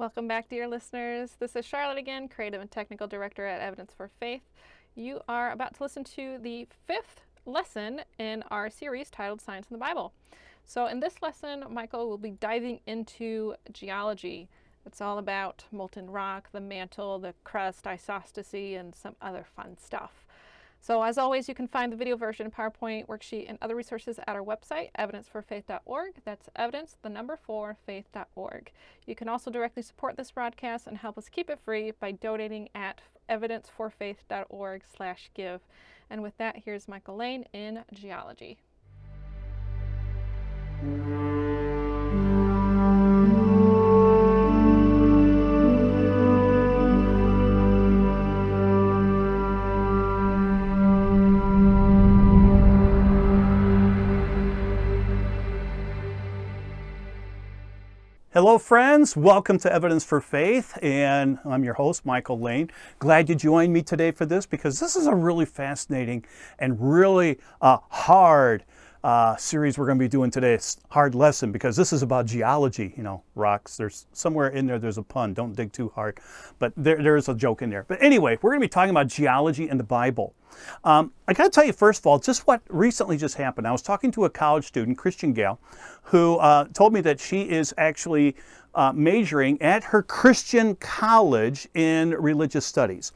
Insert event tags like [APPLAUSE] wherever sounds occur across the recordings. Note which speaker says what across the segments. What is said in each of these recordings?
Speaker 1: Welcome back, dear listeners. This is Charlotte again, Creative and Technical Director at Evidence for Faith. You are about to listen to the fifth lesson in our series titled Science in the Bible. So, in this lesson, Michael will be diving into geology. It's all about molten rock, the mantle, the crust, isostasy, and some other fun stuff. So as always, you can find the video version, PowerPoint, worksheet, and other resources at our website, evidenceforfaith.org. That's evidence, the number four, faith.org. You can also directly support this broadcast and help us keep it free by donating at evidenceforfaith.org slash give. And with that, here's Michael Lane in geology.
Speaker 2: Hello, friends. Welcome to Evidence for Faith, and I'm your host, Michael Lane. Glad you joined me today for this because this is a really fascinating and really uh, hard uh, series we're going to be doing today. It's hard lesson because this is about geology. You know, rocks. There's somewhere in there. There's a pun. Don't dig too hard, but there, there is a joke in there. But anyway, we're going to be talking about geology and the Bible. Um, I got to tell you first of all, just what recently just happened. I was talking to a college student, Christian gal, who uh, told me that she is actually uh, majoring at her Christian college in religious studies.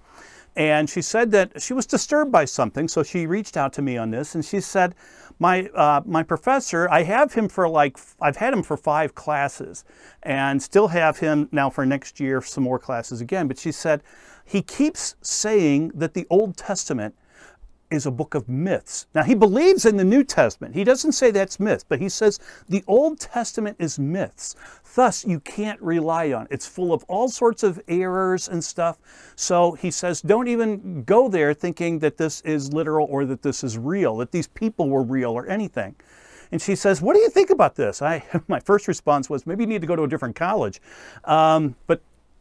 Speaker 2: And she said that she was disturbed by something, so she reached out to me on this, and she said, my uh, my professor, I have him for like I've had him for five classes, and still have him now for next year some more classes again. But she said he keeps saying that the Old Testament is a book of myths. Now, he believes in the New Testament. He doesn't say that's myths, but he says the Old Testament is myths. Thus, you can't rely on it. It's full of all sorts of errors and stuff. So he says, don't even go there thinking that this is literal or that this is real, that these people were real or anything. And she says, What do you think about this? I, [LAUGHS] my first response was, Maybe you need to go to a different college. Um, but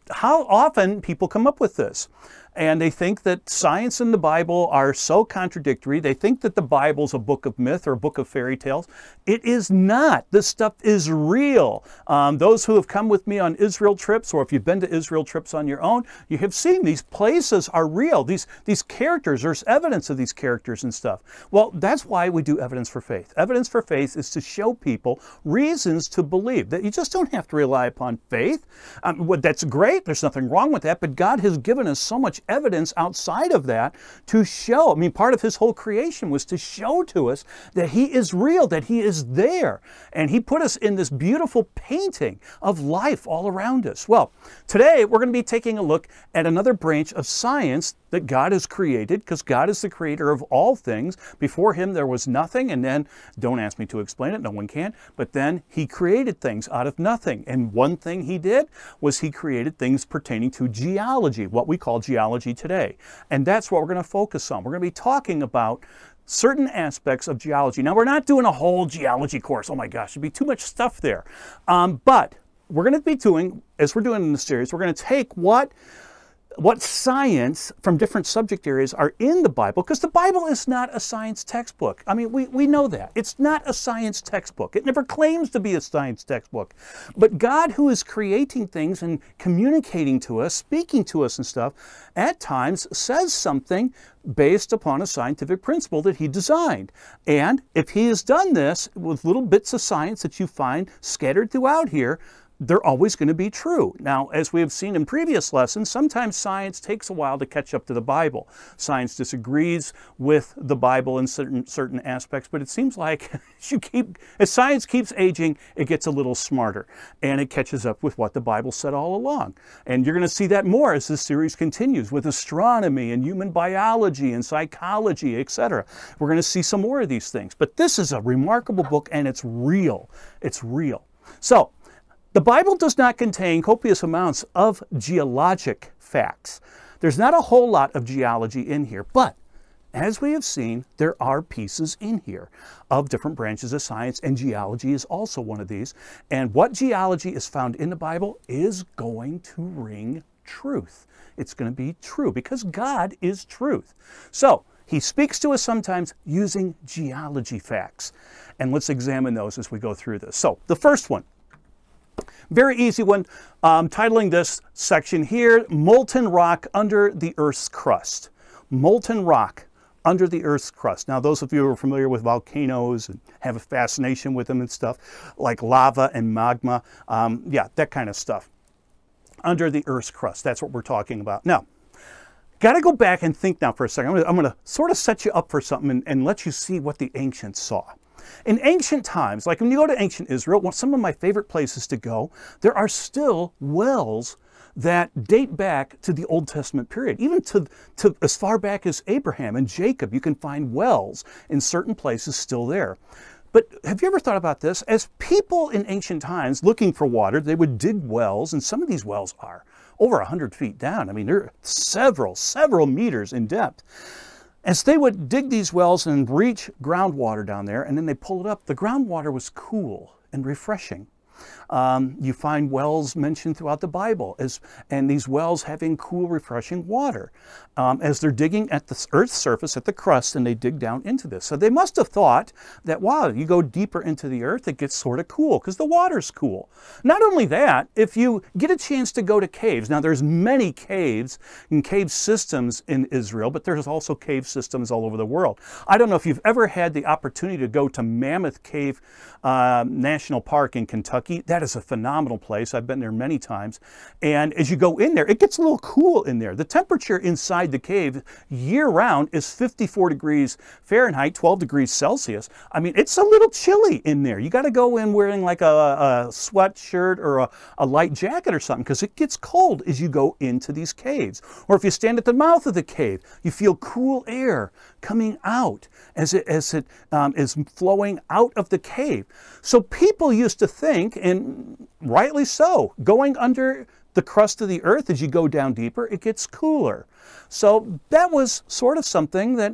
Speaker 2: how often people come up with this? And they think that science and the Bible are so contradictory. They think that the Bible's a book of myth or a book of fairy tales. It is not. This stuff is real. Um, those who have come with me on Israel trips, or if you've been to Israel trips on your own, you have seen these places are real. These, these characters, there's evidence of these characters and stuff. Well, that's why we do evidence for faith. Evidence for faith is to show people reasons to believe that you just don't have to rely upon faith. Um, well, that's great. There's nothing wrong with that. But God has given us so much evidence outside of that to show. I mean, part of his whole creation was to show to us that he is real, that he is there. And he put us in this beautiful painting of life all around us. Well, today we're going to be taking a look at another branch of science that God has created because God is the creator of all things. Before him there was nothing, and then, don't ask me to explain it, no one can, but then he created things out of nothing. And one thing he did was he created things pertaining to geology, what we call geology today. And that's what we're going to focus on. We're going to be talking about certain aspects of geology. Now, we're not doing a whole geology course. Oh my gosh, there'd be too much stuff there. Um, but we're going to be doing, as we're doing in the series, we're going to take what what science from different subject areas are in the Bible, because the Bible is not a science textbook. I mean, we, we know that. It's not a science textbook. It never claims to be a science textbook. But God, who is creating things and communicating to us, speaking to us and stuff, at times says something based upon a scientific principle that he designed. And if he has done this with little bits of science that you find scattered throughout here, they're always going to be true. Now, as we have seen in previous lessons, sometimes science takes a while to catch up to the Bible. Science disagrees with the Bible in certain, certain aspects, but it seems like [LAUGHS] as, you keep, as science keeps aging, it gets a little smarter and it catches up with what the Bible said all along. And you're going to see that more as this series continues with astronomy and human biology and psychology, etc. We're going to see some more of these things. But this is a remarkable book and it's real. It's real. So, the Bible does not contain copious amounts of geologic facts. There's not a whole lot of geology in here, but as we have seen, there are pieces in here of different branches of science, and geology is also one of these. And what geology is found in the Bible is going to ring truth. It's going to be true because God is truth. So, he speaks to us sometimes using geology facts. And let's examine those as we go through this. So, the first one Very easy one. I'm titling this section here, Molten Rock Under the Earth's Crust. Molten rock under the Earth's crust. Now, those of you who are familiar with volcanoes and have a fascination with them and stuff, like lava and magma, um, yeah, that kind of stuff. Under the Earth's crust, that's what we're talking about. Now, got to go back and think now for a second. I'm going to sort of set you up for something and, and let you see what the ancients saw. In ancient times, like when you go to ancient Israel, some of my favorite places to go, there are still wells that date back to the Old Testament period, even to, to as far back as Abraham and Jacob. You can find wells in certain places still there. But have you ever thought about this? As people in ancient times looking for water, they would dig wells, and some of these wells are over 100 feet down. I mean, they're several, several meters in depth. As they would dig these wells and reach groundwater down there, and then they pull it up, the groundwater was cool and refreshing. Um, you find wells mentioned throughout the Bible, as, and these wells having cool, refreshing water um, as they're digging at the Earth's surface, at the crust, and they dig down into this. So they must have thought that, wow, you go deeper into the Earth, it gets sort of cool because the water's cool. Not only that, if you get a chance to go to caves, now there's many caves and cave systems in Israel, but there's also cave systems all over the world. I don't know if you've ever had the opportunity to go to Mammoth Cave uh, National Park in Kentucky. That is a phenomenal place. I've been there many times. And as you go in there, it gets a little cool in there. The temperature inside the cave year round is 54 degrees Fahrenheit, 12 degrees Celsius. I mean, it's a little chilly in there. You got to go in wearing like a, a sweatshirt or a, a light jacket or something because it gets cold as you go into these caves. Or if you stand at the mouth of the cave, you feel cool air coming out as it, as it um, is flowing out of the cave. So people used to think, and rightly so, going under the crust of the earth as you go down deeper, it gets cooler. So that was sort of something that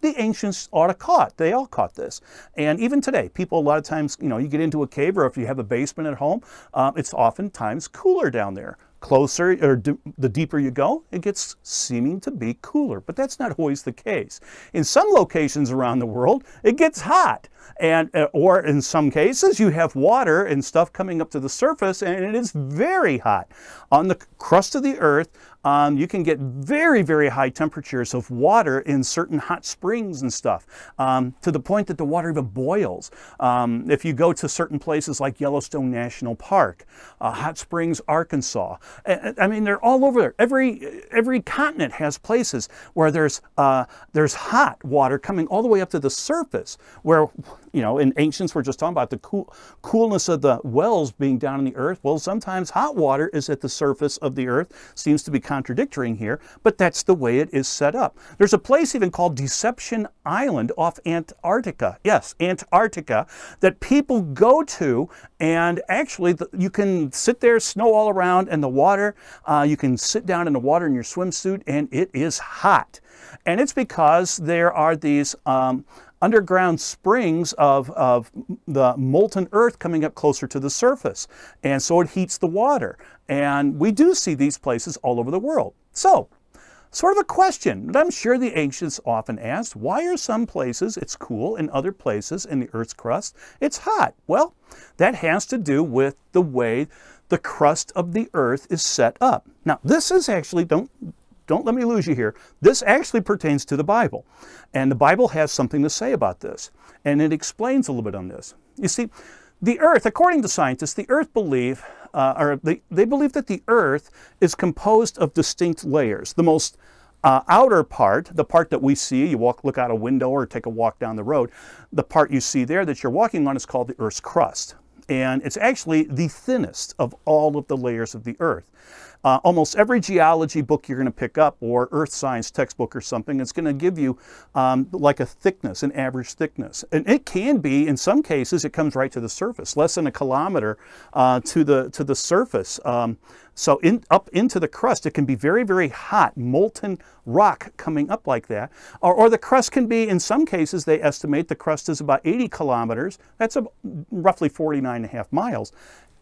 Speaker 2: the ancients ought to caught. They all caught this. And even today, people a lot of times, you know, you get into a cave or if you have a basement at home, uh, it's oftentimes cooler down there closer or the deeper you go, it gets seeming to be cooler. But that's not always the case. In some locations around the world, it gets hot. And, uh, or in some cases, you have water and stuff coming up to the surface and it is very hot. On the crust of the earth, um, you can get very, very high temperatures of water in certain hot springs and stuff um, to the point that the water even boils. Um, if you go to certain places like Yellowstone National Park, uh, Hot Springs, Arkansas, I, I mean, they're all over there. Every, every continent has places where there's, uh, there's hot water coming all the way up to the surface where you know, in ancients, we're just talking about the cool, coolness of the wells being down in the earth. Well, sometimes hot water is at the surface of the earth. Seems to be contradictory here, but that's the way it is set up. There's a place even called Deception Island off Antarctica. Yes, Antarctica, that people go to, and actually the, you can sit there, snow all around, and the water, uh, you can sit down in the water in your swimsuit, and it is hot. And it's because there are these um, underground springs of, of the molten earth coming up closer to the surface. And so it heats the water. And we do see these places all over the world. So, sort of a question that I'm sure the ancients often asked why are some places it's cool and other places in the Earth's crust it's hot? Well, that has to do with the way the crust of the Earth is set up. Now, this is actually, don't don't let me lose you here. This actually pertains to the Bible. And the Bible has something to say about this. And it explains a little bit on this. You see, the earth, according to scientists, the earth believe, uh, or they, they believe that the earth is composed of distinct layers. The most uh, outer part, the part that we see, you walk, look out a window or take a walk down the road, the part you see there that you're walking on is called the Earth's crust. And it's actually the thinnest of all of the layers of the Earth. Uh, almost every geology book you're going to pick up or earth science textbook or something, it's going to give you um, like a thickness, an average thickness. And it can be, in some cases, it comes right to the surface, less than a kilometer uh, to, the, to the surface. Um, so in, up into the crust, it can be very, very hot, molten rock coming up like that. Or, or, the crust can be, in some cases, they estimate the crust is about 80 kilometers. That's a, roughly 49 and a half miles.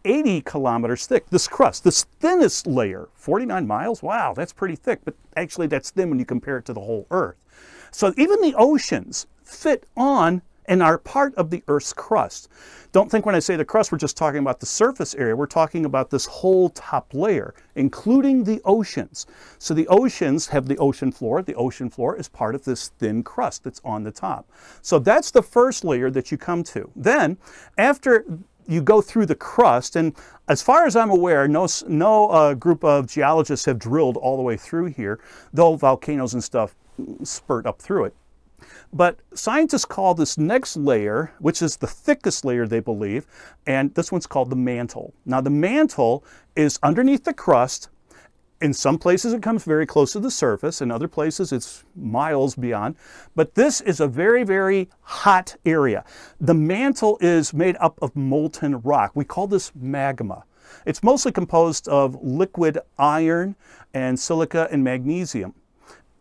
Speaker 2: 80 kilometers thick, this crust, this thinnest layer, 49 miles, wow, that's pretty thick, but actually that's thin when you compare it to the whole Earth. So even the oceans fit on and are part of the Earth's crust. Don't think when I say the crust, we're just talking about the surface area. We're talking about this whole top layer, including the oceans. So the oceans have the ocean floor. The ocean floor is part of this thin crust that's on the top. So that's the first layer that you come to. Then, after you go through the crust, and as far as I'm aware, no, no uh, group of geologists have drilled all the way through here, though volcanoes and stuff spurt up through it. But scientists call this next layer, which is the thickest layer they believe, and this one's called the mantle. Now the mantle is underneath the crust. In some places it comes very close to the surface, in other places it's miles beyond. But this is a very, very hot area. The mantle is made up of molten rock. We call this magma. It's mostly composed of liquid iron and silica and magnesium.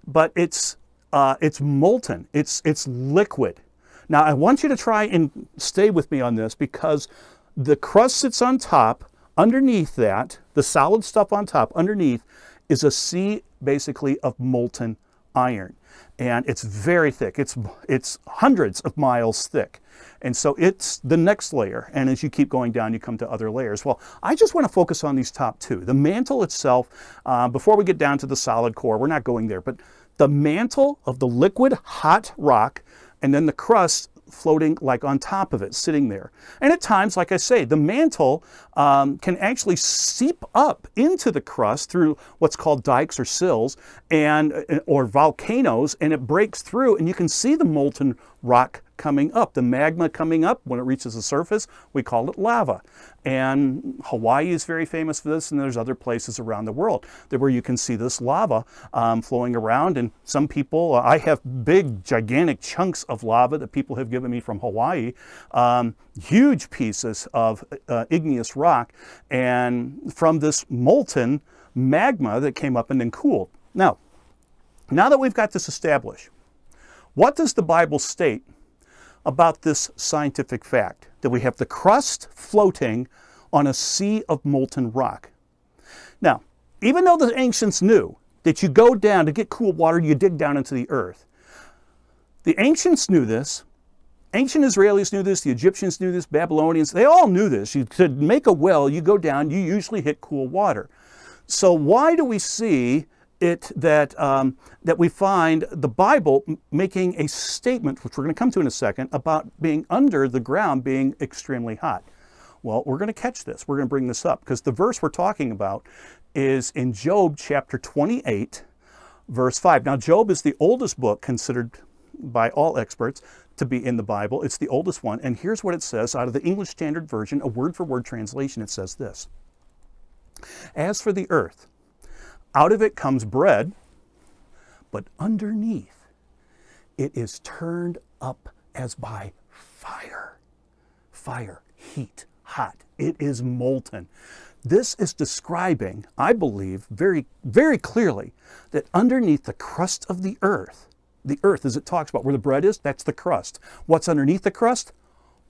Speaker 2: But it's uh, it's molten, it's, it's liquid. Now, I want you to try and stay with me on this because the crust sits on top. Underneath that, the solid stuff on top, underneath, is a sea basically of molten iron. And it's very thick. It's, it's hundreds of miles thick. And so it's the next layer. And as you keep going down, you come to other layers. Well, I just want to focus on these top two. The mantle itself, uh, before we get down to the solid core, we're not going there, but the mantle of the liquid hot rock and then the crust floating like on top of it, sitting there. And at times, like I say, the mantle um, can actually seep up into the crust through what's called dikes or sills and uh, or volcanoes, and it breaks through, and you can see the molten rock coming up. The magma coming up, when it reaches the surface, we call it lava. And Hawaii is very famous for this, and there's other places around the world where you can see this lava um, flowing around. And some people, I have big, gigantic chunks of lava that people have given me from Hawaii, um, huge pieces of uh, igneous rock, and from this molten magma that came up and then cooled. Now, now that we've got this established, what does the Bible state about this scientific fact that we have the crust floating on a sea of molten rock. Now, even though the ancients knew that you go down to get cool water, you dig down into the earth, the ancients knew this. Ancient Israelis knew this, the Egyptians knew this, Babylonians, they all knew this. You could make a well, you go down, you usually hit cool water. So why do we see it that, um, that we find the Bible making a statement, which we're going to come to in a second, about being under the ground being extremely hot. Well, we're going to catch this. We're going to bring this up because the verse we're talking about is in Job chapter 28, verse 5. Now, Job is the oldest book considered by all experts to be in the Bible. It's the oldest one. And here's what it says out of the English Standard Version, a word for word translation. It says this As for the earth, out of it comes bread, but underneath it is turned up as by fire. Fire, heat, hot. It is molten. This is describing, I believe, very, very clearly that underneath the crust of the earth, the earth, as it talks about where the bread is, that's the crust. What's underneath the crust?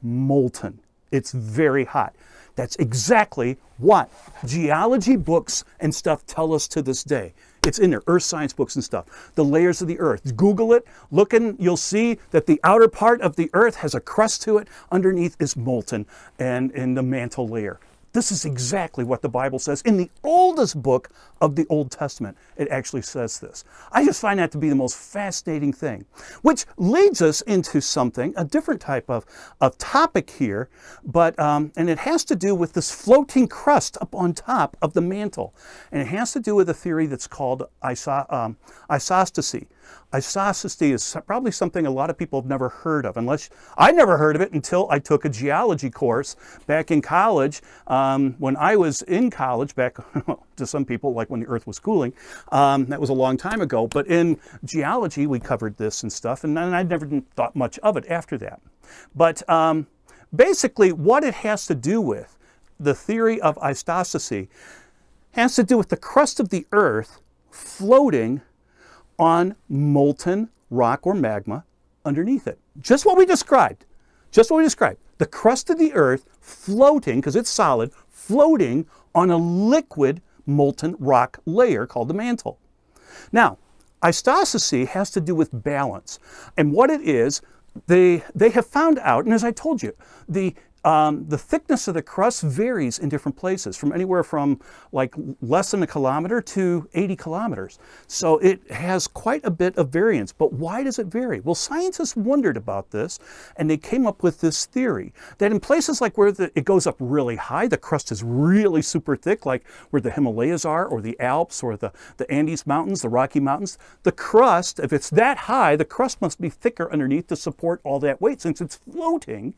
Speaker 2: Molten. It's very hot. That's exactly what geology books and stuff tell us to this day. It's in there, earth science books and stuff. The layers of the earth. Google it, look and you'll see that the outer part of the earth has a crust to it. Underneath is molten and in the mantle layer. This is exactly what the Bible says. In the oldest book of the Old Testament, it actually says this. I just find that to be the most fascinating thing, which leads us into something, a different type of, of topic here, but, um, and it has to do with this floating crust up on top of the mantle. And it has to do with a theory that's called iso um, isostasy. Isostasy is probably something a lot of people have never heard of, unless I never heard of it until I took a geology course back in college. Um, when I was in college, back [LAUGHS] to some people, like when the earth was cooling, um, that was a long time ago. But in geology, we covered this and stuff, and I never thought much of it after that. But um, basically, what it has to do with, the theory of isostasy, has to do with the crust of the earth floating on molten rock or magma underneath it. Just what we described. Just what we described. The crust of the earth floating, because it's solid, floating on a liquid molten rock layer called the mantle. Now, isostasy has to do with balance. And what it is, they, they have found out, and as I told you, the um, the thickness of the crust varies in different places from anywhere from like less than a kilometer to 80 kilometers. So it has quite a bit of variance. But why does it vary? Well, scientists wondered about this and they came up with this theory that in places like where the, it goes up really high, the crust is really super thick, like where the Himalayas are or the Alps or the, the Andes Mountains, the Rocky Mountains, the crust, if it's that high, the crust must be thicker underneath to support all that weight since it's floating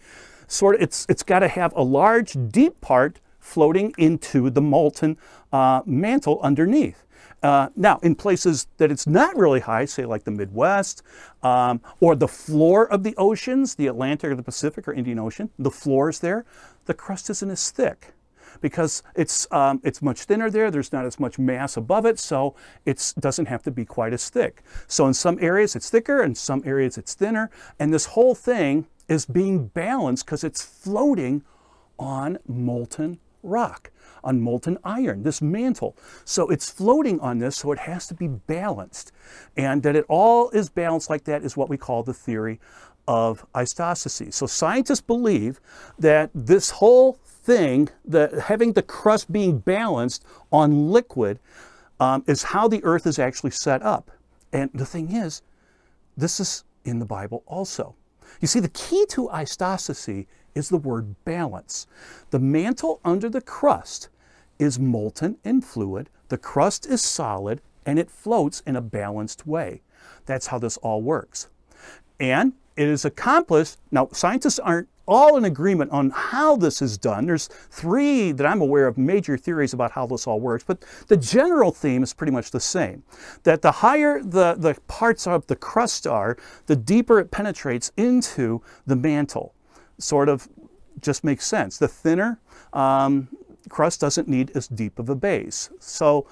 Speaker 2: sort of, it's, it's got to have a large, deep part floating into the molten uh, mantle underneath. Uh, now, in places that it's not really high, say like the Midwest, um, or the floor of the oceans, the Atlantic or the Pacific or Indian Ocean, the floor is there, the crust isn't as thick because it's, um, it's much thinner there, there's not as much mass above it, so it doesn't have to be quite as thick. So in some areas it's thicker, in some areas it's thinner, and this whole thing is being balanced because it's floating on molten rock, on molten iron, this mantle. So it's floating on this, so it has to be balanced. And that it all is balanced like that is what we call the theory of isostasy. So scientists believe that this whole thing, the, having the crust being balanced on liquid, um, is how the earth is actually set up. And the thing is, this is in the Bible also. You see, the key to isostasy is the word balance. The mantle under the crust is molten and fluid, the crust is solid, and it floats in a balanced way. That's how this all works. And it is accomplished, now scientists aren't all in agreement on how this is done. There's three that I'm aware of major theories about how this all works, but the general theme is pretty much the same. That the higher the, the parts of the crust are, the deeper it penetrates into the mantle. Sort of just makes sense. The thinner um, crust doesn't need as deep of a base. So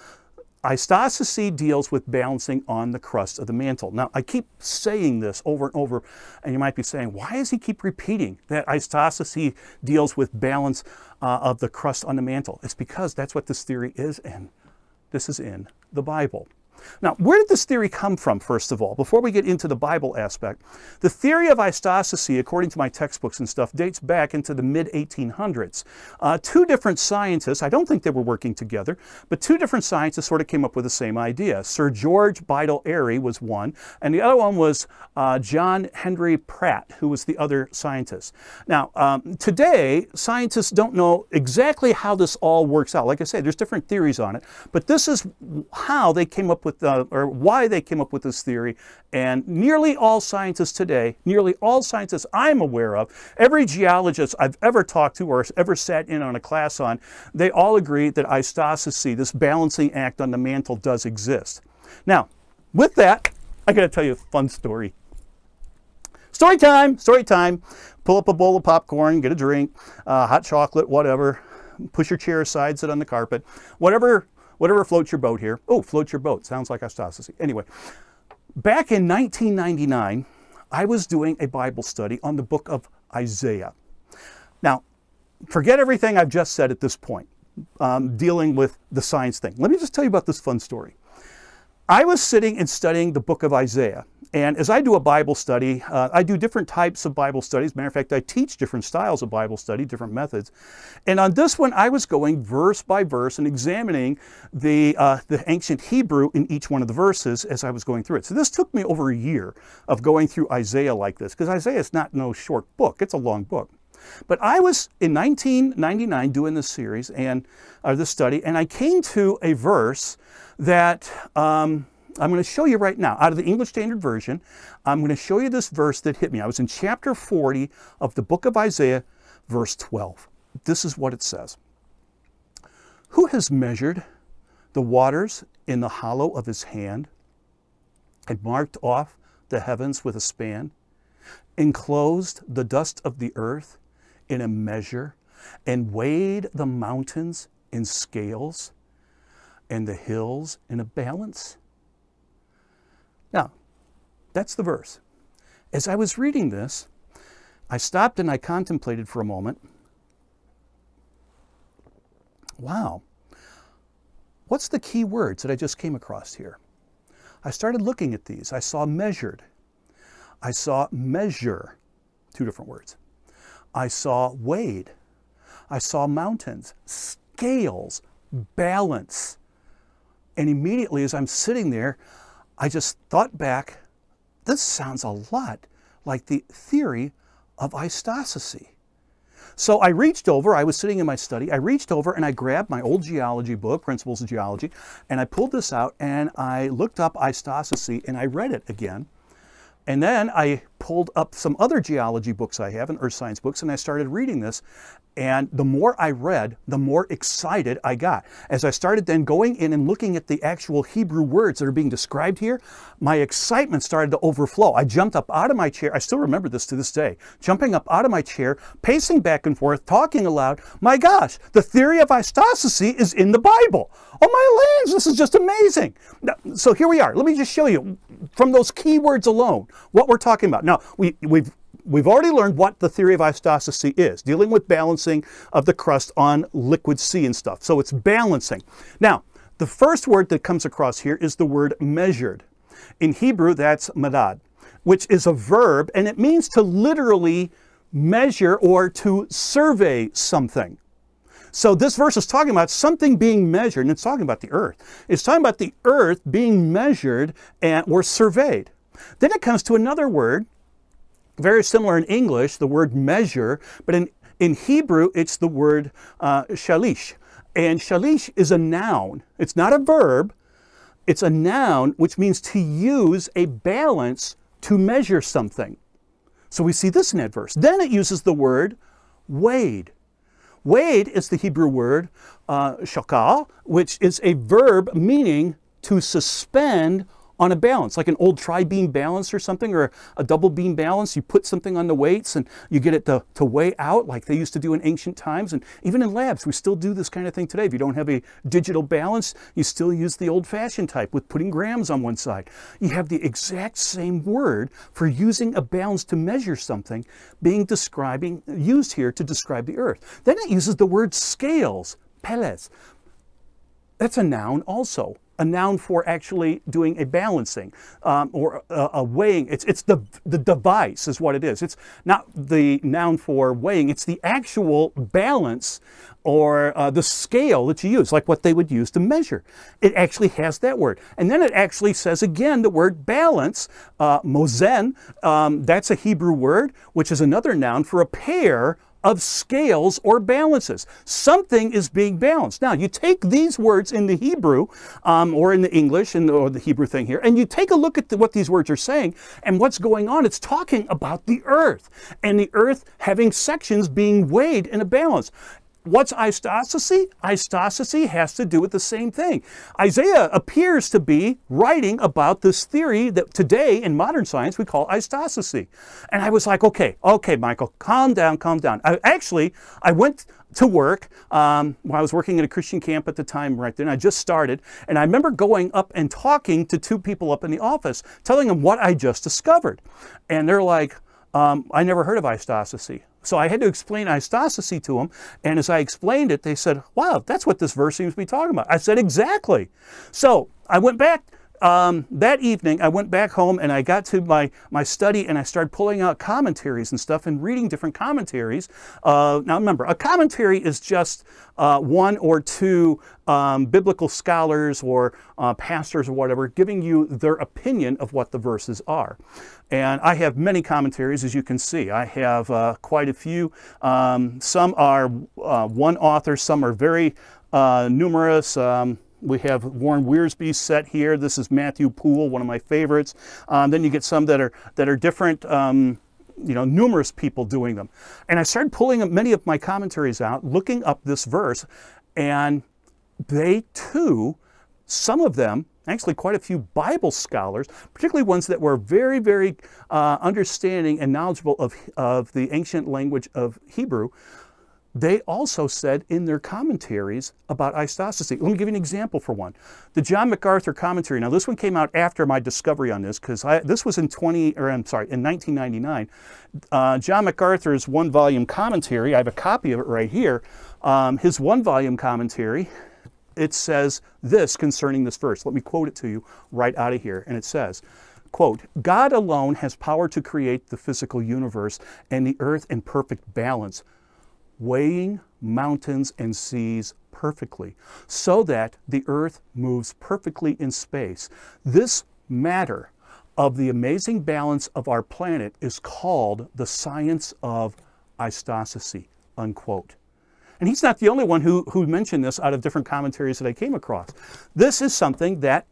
Speaker 2: Isostasy deals with balancing on the crust of the mantle. Now, I keep saying this over and over, and you might be saying, why does he keep repeating that isostasy deals with balance uh, of the crust on the mantle? It's because that's what this theory is, and this is in the Bible. Now, where did this theory come from, first of all, before we get into the Bible aspect? The theory of isostasy, according to my textbooks and stuff, dates back into the mid 1800s. Uh, two different scientists, I don't think they were working together, but two different scientists sort of came up with the same idea. Sir George Biddell Airy was one, and the other one was uh, John Henry Pratt, who was the other scientist. Now, um, today, scientists don't know exactly how this all works out. Like I say, there's different theories on it, but this is how they came up with with, uh, or why they came up with this theory. And nearly all scientists today, nearly all scientists I'm aware of, every geologist I've ever talked to or ever sat in on a class on, they all agree that isostasy, this balancing act on the mantle, does exist. Now, with that, I got to tell you a fun story. Story time, story time. Pull up a bowl of popcorn, get a drink, uh, hot chocolate, whatever. Push your chair aside, sit on the carpet. Whatever Whatever floats your boat here. Oh, floats your boat. Sounds like apostasy. Anyway, back in 1999, I was doing a Bible study on the book of Isaiah. Now, forget everything I've just said at this point, um, dealing with the science thing. Let me just tell you about this fun story. I was sitting and studying the book of Isaiah. And as I do a Bible study, uh, I do different types of Bible studies. Matter of fact, I teach different styles of Bible study, different methods. And on this one, I was going verse by verse and examining the, uh, the ancient Hebrew in each one of the verses as I was going through it. So this took me over a year of going through Isaiah like this, because Isaiah is not no short book, it's a long book. But I was in 1999 doing this series and uh, this study, and I came to a verse that um, I'm going to show you right now out of the English Standard Version. I'm going to show you this verse that hit me. I was in chapter 40 of the book of Isaiah, verse 12. This is what it says Who has measured the waters in the hollow of his hand and marked off the heavens with a span, enclosed the dust of the earth in a measure, and weighed the mountains in scales? and the hills in a balance? Now, that's the verse. As I was reading this, I stopped and I contemplated for a moment. Wow, what's the key words that I just came across here? I started looking at these. I saw measured. I saw measure. two different words. I saw weighed. I saw mountains, scales, balance. And immediately as I'm sitting there, I just thought back, this sounds a lot like the theory of isostasy. So I reached over, I was sitting in my study, I reached over and I grabbed my old geology book, Principles of Geology, and I pulled this out and I looked up isostasy and I read it again. And then I pulled up some other geology books I have and earth science books and I started reading this. And the more I read, the more excited I got. As I started then going in and looking at the actual Hebrew words that are being described here, my excitement started to overflow. I jumped up out of my chair. I still remember this to this day. Jumping up out of my chair, pacing back and forth, talking aloud. My gosh, the theory of isostasy is in the Bible. Oh my lands, this is just amazing. Now, so here we are. Let me just show you from those keywords alone what we're talking about. Now, we, we've we've already learned what the theory of isostasy is, dealing with balancing of the crust on liquid sea and stuff. So it's balancing. Now, the first word that comes across here is the word measured. In Hebrew, that's madad, which is a verb, and it means to literally measure or to survey something. So this verse is talking about something being measured, and it's talking about the earth. It's talking about the earth being measured and or surveyed. Then it comes to another word very similar in English, the word measure, but in, in Hebrew, it's the word uh, shalish. And shalish is a noun. It's not a verb. It's a noun, which means to use a balance to measure something. So we see this in that verse. Then it uses the word weighed. Weighed is the Hebrew word uh, shakal, which is a verb meaning to suspend on a balance, like an old tri-beam balance or something, or a double beam balance. You put something on the weights and you get it to, to weigh out like they used to do in ancient times. And even in labs, we still do this kind of thing today. If you don't have a digital balance, you still use the old-fashioned type with putting grams on one side. You have the exact same word for using a balance to measure something being describing, used here to describe the earth. Then it uses the word scales, peles. That's a noun also a noun for actually doing a balancing um, or a, a, weighing. It's, it's the, the device is what it is. It's not the noun for weighing. It's the actual balance or uh, the scale that you use, like what they would use to measure. It actually has that word. And then it actually says again the word balance, uh, mozen, um, that's a Hebrew word, which is another noun for a pair of scales or balances. Something is being balanced. Now, you take these words in the Hebrew um, or in the English and, or the Hebrew thing here, and you take a look at the, what these words are saying and what's going on. It's talking about the earth and the earth having sections being weighed in a balance. What's isostasy? Isostasy has to do with the same thing. Isaiah appears to be writing about this theory that today in modern science we call isostasy. And I was like, okay, okay, Michael, calm down, calm down. I, actually, I went to work um, I was working at a Christian camp at the time right then. I just started, and I remember going up and talking to two people up in the office, telling them what I just discovered. And they're like, um, I never heard of isostasy. So I had to explain isostasy to them. And as I explained it, they said, wow, that's what this verse seems to be talking about. I said, exactly. So I went back um, that evening, I went back home and I got to my, my study and I started pulling out commentaries and stuff and reading different commentaries. Uh, now remember, a commentary is just uh, one or two um, biblical scholars or uh, pastors or whatever giving you their opinion of what the verses are. And I have many commentaries, as you can see. I have uh, quite a few. Um, some are uh, one author, some are very uh, numerous. We have Warren Wiersbe's set here. This is Matthew Poole, one of my favorites. Um, then you get some that are that are different. Um, you know, numerous people doing them. And I started pulling many of my commentaries out, looking up this verse, and they too, some of them, actually quite a few Bible scholars, particularly ones that were very, very uh, understanding and knowledgeable of, of the ancient language of Hebrew, they also said in their commentaries about isostasy. Let me give you an example for one. The John MacArthur commentary. Now, this one came out after my discovery on this because this was in 20, or I'm sorry, in 1999. Uh, John MacArthur's one-volume commentary. I have a copy of it right here. Um, his one-volume commentary. It says this concerning this verse. Let me quote it to you right out of here. And it says, quote, God alone has power to create the physical universe and the earth in perfect balance, weighing mountains and seas perfectly, so that the earth moves perfectly in space. This matter of the amazing balance of our planet is called the science of isostasy, unquote. And he's not the only one who, who mentioned this out of different commentaries that I came across. This is something that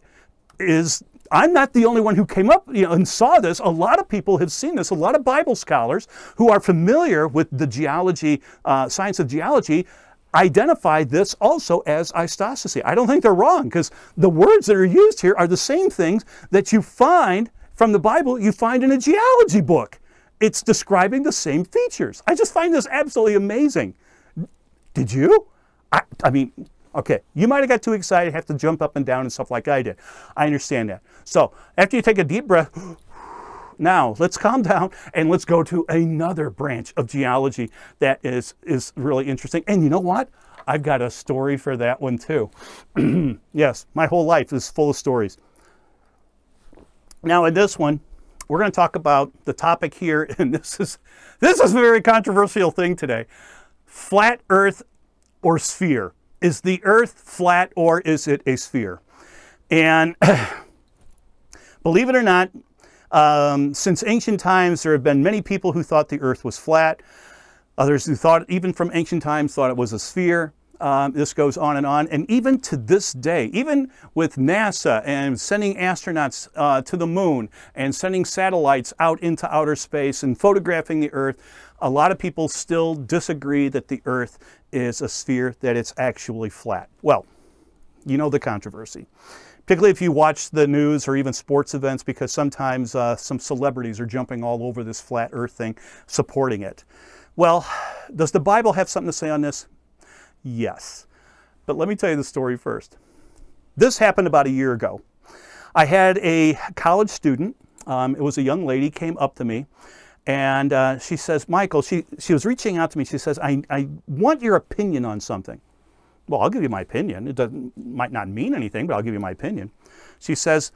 Speaker 2: is, I'm not the only one who came up you know, and saw this. A lot of people have seen this. A lot of Bible scholars who are familiar with the geology, uh, science of geology, identify this also as isostasy. I don't think they're wrong because the words that are used here are the same things that you find from the Bible, you find in a geology book. It's describing the same features. I just find this absolutely amazing. Did you? I, I mean, okay, you might have got too excited, have to jump up and down and stuff like I did. I understand that. So after you take a deep breath, [GASPS] now let's calm down and let's go to another branch of geology that is, is really interesting. And you know what? I've got a story for that one too. [CLEARS THROAT] yes, my whole life is full of stories. Now in this one, we're going to talk about the topic here, [LAUGHS] and this is this is a very controversial thing today flat earth or sphere. Is the earth flat or is it a sphere? And [CLEARS THROAT] believe it or not, um, since ancient times, there have been many people who thought the earth was flat. Others who thought, even from ancient times, thought it was a sphere. Um, this goes on and on. And even to this day, even with NASA and sending astronauts uh, to the moon and sending satellites out into outer space and photographing the Earth, a lot of people still disagree that the Earth is a sphere, that it's actually flat. Well, you know the controversy. Particularly if you watch the news or even sports events, because sometimes uh, some celebrities are jumping all over this flat Earth thing, supporting it. Well, does the Bible have something to say on this? Yes. But let me tell you the story first. This happened about a year ago. I had a college student, um, it was a young lady, came up to me and uh, she says, Michael, she, she was reaching out to me. She says, I, I want your opinion on something. Well, I'll give you my opinion. It doesn't, might not mean anything, but I'll give you my opinion. She says,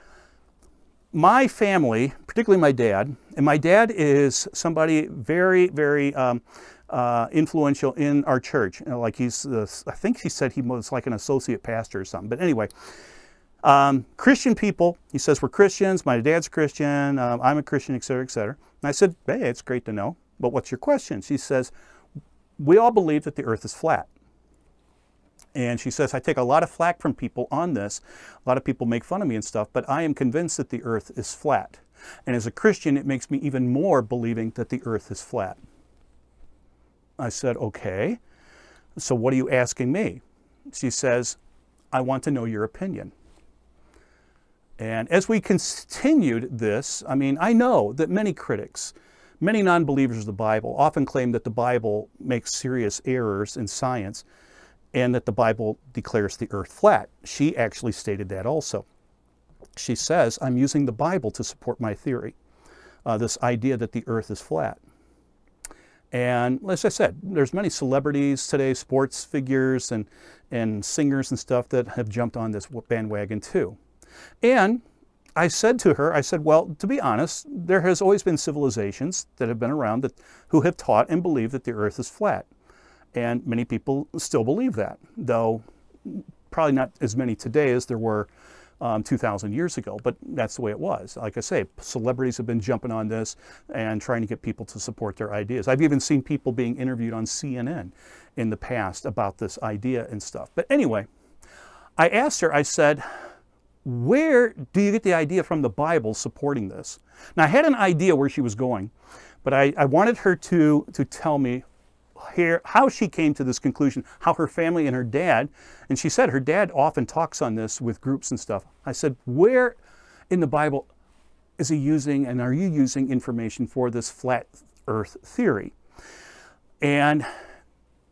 Speaker 2: my family, particularly my dad, and my dad is somebody very, very um, uh, influential in our church. You know, like he's, uh, I think he said he was like an associate pastor or something. But anyway, um, Christian people, he says, we're Christians. My dad's Christian. Um, I'm a Christian, et cetera, et cetera. And I said, hey, it's great to know, but what's your question? She says, we all believe that the earth is flat. And she says, I take a lot of flack from people on this. A lot of people make fun of me and stuff, but I am convinced that the earth is flat. And as a Christian, it makes me even more believing that the earth is flat. I said, okay. So what are you asking me? She says, I want to know your opinion. And as we continued this, I mean, I know that many critics, many non believers of the Bible, often claim that the Bible makes serious errors in science and that the Bible declares the earth flat. She actually stated that also. She says, I'm using the Bible to support my theory, uh, this idea that the earth is flat. And as I said, there's many celebrities today, sports figures and, and singers and stuff that have jumped on this bandwagon too. And I said to her, I said, well, to be honest, there has always been civilizations that have been around that, who have taught and believed that the earth is flat. And many people still believe that, though probably not as many today as there were um, 2,000 years ago, but that's the way it was. Like I say, celebrities have been jumping on this and trying to get people to support their ideas. I've even seen people being interviewed on CNN in the past about this idea and stuff. But anyway, I asked her, I said, where do you get the idea from the Bible supporting this? Now, I had an idea where she was going, but I, I wanted her to, to tell me here how she came to this conclusion, how her family and her dad, and she said her dad often talks on this with groups and stuff. I said, where in the Bible is he using and are you using information for this flat earth theory? And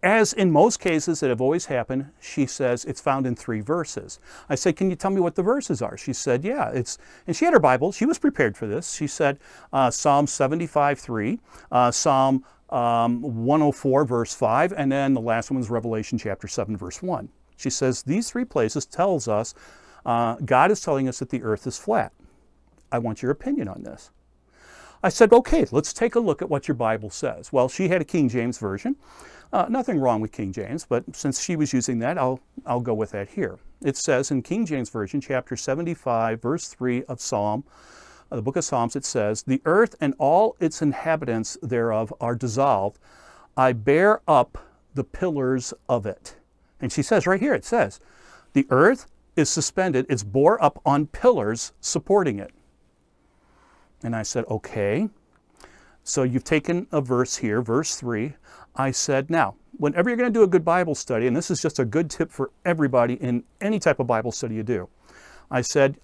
Speaker 2: as in most cases that have always happened, she says it's found in three verses. I said, Can you tell me what the verses are? She said, Yeah, it's, and she had her Bible. She was prepared for this. She said uh, Psalm 75 3, uh, Psalm um, 104, verse 5, and then the last one is Revelation chapter 7, verse 1. She says, These three places tells us uh, God is telling us that the earth is flat. I want your opinion on this. I said, okay, let's take a look at what your Bible says. Well, she had a King James version. Uh, nothing wrong with King James, but since she was using that, I'll, I'll go with that here. It says in King James Version, chapter 75, verse 3 of Psalm, the book of Psalms, it says, The earth and all its inhabitants thereof are dissolved. I bear up the pillars of it. And she says right here, it says, The earth is suspended, it's bore up on pillars supporting it. And I said, Okay. So you've taken a verse here, verse 3. I said, Now, whenever you're going to do a good Bible study, and this is just a good tip for everybody in any type of Bible study you do, I said,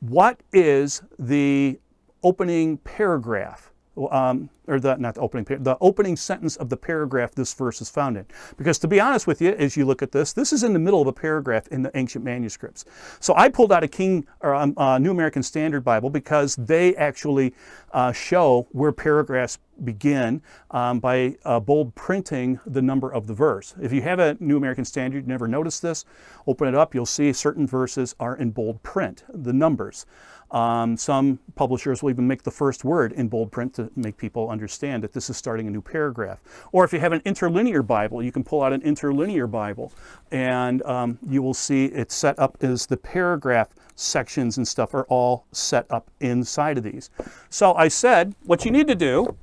Speaker 2: What is the opening paragraph? Um, or the not the opening the opening sentence of the paragraph this verse is found in. Because to be honest with you, as you look at this, this is in the middle of a paragraph in the ancient manuscripts. So I pulled out a King or um, uh, New American Standard Bible because they actually uh, show where paragraphs begin um, by uh, bold printing the number of the verse. If you have a New American Standard, you never noticed this, open it up, you'll see certain verses are in bold print, the numbers. Um, some publishers will even make the first word in bold print to make people understand that this is starting a new paragraph. Or if you have an interlinear Bible, you can pull out an interlinear Bible and um, you will see it's set up as the paragraph sections and stuff are all set up inside of these. So I said, what you need to do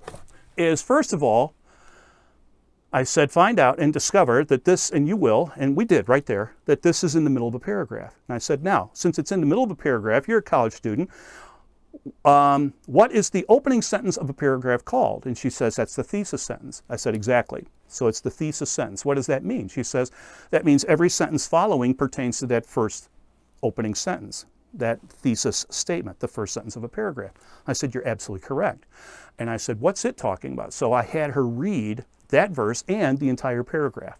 Speaker 2: is, first of all, I said, find out and discover that this, and you will, and we did right there, that this is in the middle of a paragraph. And I said, now, since it's in the middle of a paragraph, you're a college student, um, what is the opening sentence of a paragraph called? And she says, that's the thesis sentence. I said, exactly. So it's the thesis sentence. What does that mean? She says, that means every sentence following pertains to that first opening sentence, that thesis statement, the first sentence of a paragraph. I said, you're absolutely correct. And I said, what's it talking about? So I had her read that verse and the entire paragraph.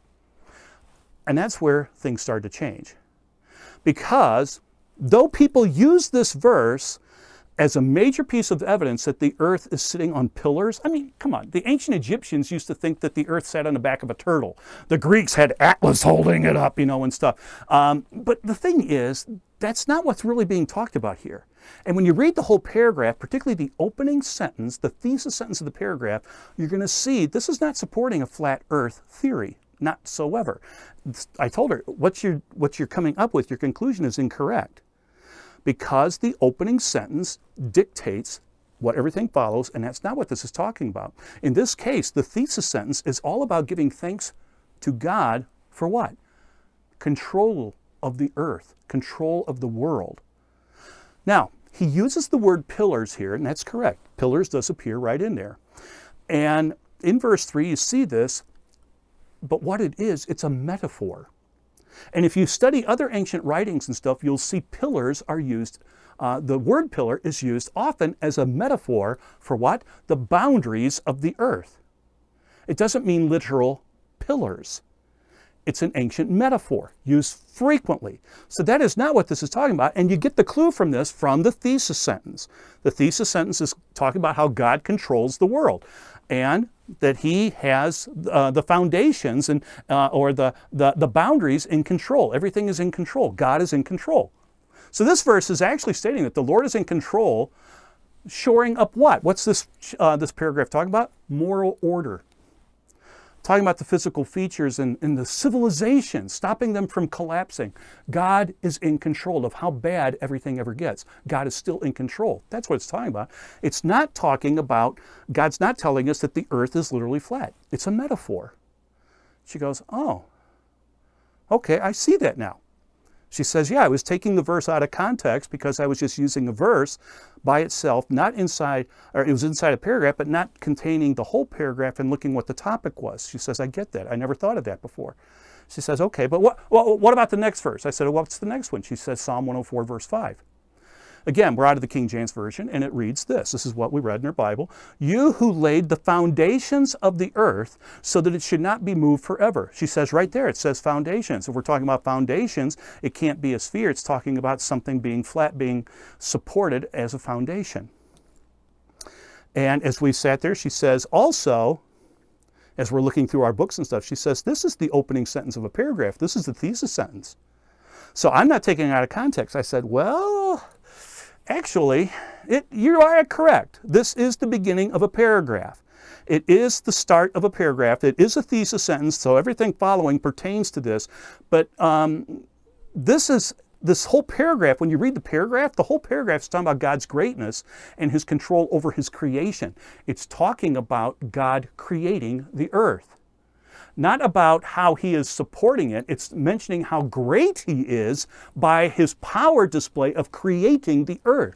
Speaker 2: And that's where things started to change. Because though people use this verse as a major piece of evidence that the earth is sitting on pillars. I mean, come on. The ancient Egyptians used to think that the earth sat on the back of a turtle. The Greeks had Atlas holding it up, you know, and stuff. Um, but the thing is, that's not what's really being talked about here. And when you read the whole paragraph, particularly the opening sentence, the thesis sentence of the paragraph, you're going to see this is not supporting a flat earth theory, not so ever. I told her, what you're, what you're coming up with, your conclusion is incorrect. Because the opening sentence dictates what everything follows, and that's not what this is talking about. In this case, the thesis sentence is all about giving thanks to God for what? Control of the earth, control of the world. Now, he uses the word pillars here, and that's correct. Pillars does appear right in there. And in verse 3, you see this, but what it is, it's a metaphor. And if you study other ancient writings and stuff, you'll see pillars are used. Uh, the word pillar is used often as a metaphor for what? The boundaries of the earth. It doesn't mean literal pillars. It's an ancient metaphor used frequently. So that is not what this is talking about. And you get the clue from this from the thesis sentence. The thesis sentence is talking about how God controls the world and that he has uh, the foundations and, uh, or the, the, the boundaries in control. Everything is in control. God is in control. So this verse is actually stating that the Lord is in control, shoring up what? What's this, uh, this paragraph talking about? Moral order talking about the physical features and, and the civilization, stopping them from collapsing. God is in control of how bad everything ever gets. God is still in control. That's what it's talking about. It's not talking about, God's not telling us that the earth is literally flat. It's a metaphor. She goes, Oh, okay, I see that now. She says, Yeah, I was taking the verse out of context because I was just using a verse by itself, not inside, or it was inside a paragraph, but not containing the whole paragraph and looking what the topic was. She says, I get that. I never thought of that before. She says, Okay, but what, what, what about the next verse? I said, well, What's the next one? She says, Psalm 104, verse 5. Again, we're out of the King James Version, and it reads this. This is what we read in our Bible. You who laid the foundations of the earth so that it should not be moved forever. She says right there, it says foundations. If we're talking about foundations, it can't be a sphere. It's talking about something being flat, being supported as a foundation. And as we sat there, she says also, as we're looking through our books and stuff, she says, this is the opening sentence of a paragraph. This is the thesis sentence. So I'm not taking it out of context. I said, well, Actually, it, you are correct. This is the beginning of a paragraph. It is the start of a paragraph. It is a thesis sentence, so everything following pertains to this. But um, this is this whole paragraph, when you read the paragraph, the whole paragraph is talking about God's greatness and his control over his creation. It's talking about God creating the earth. Not about how he is supporting it, it's mentioning how great he is by his power display of creating the earth.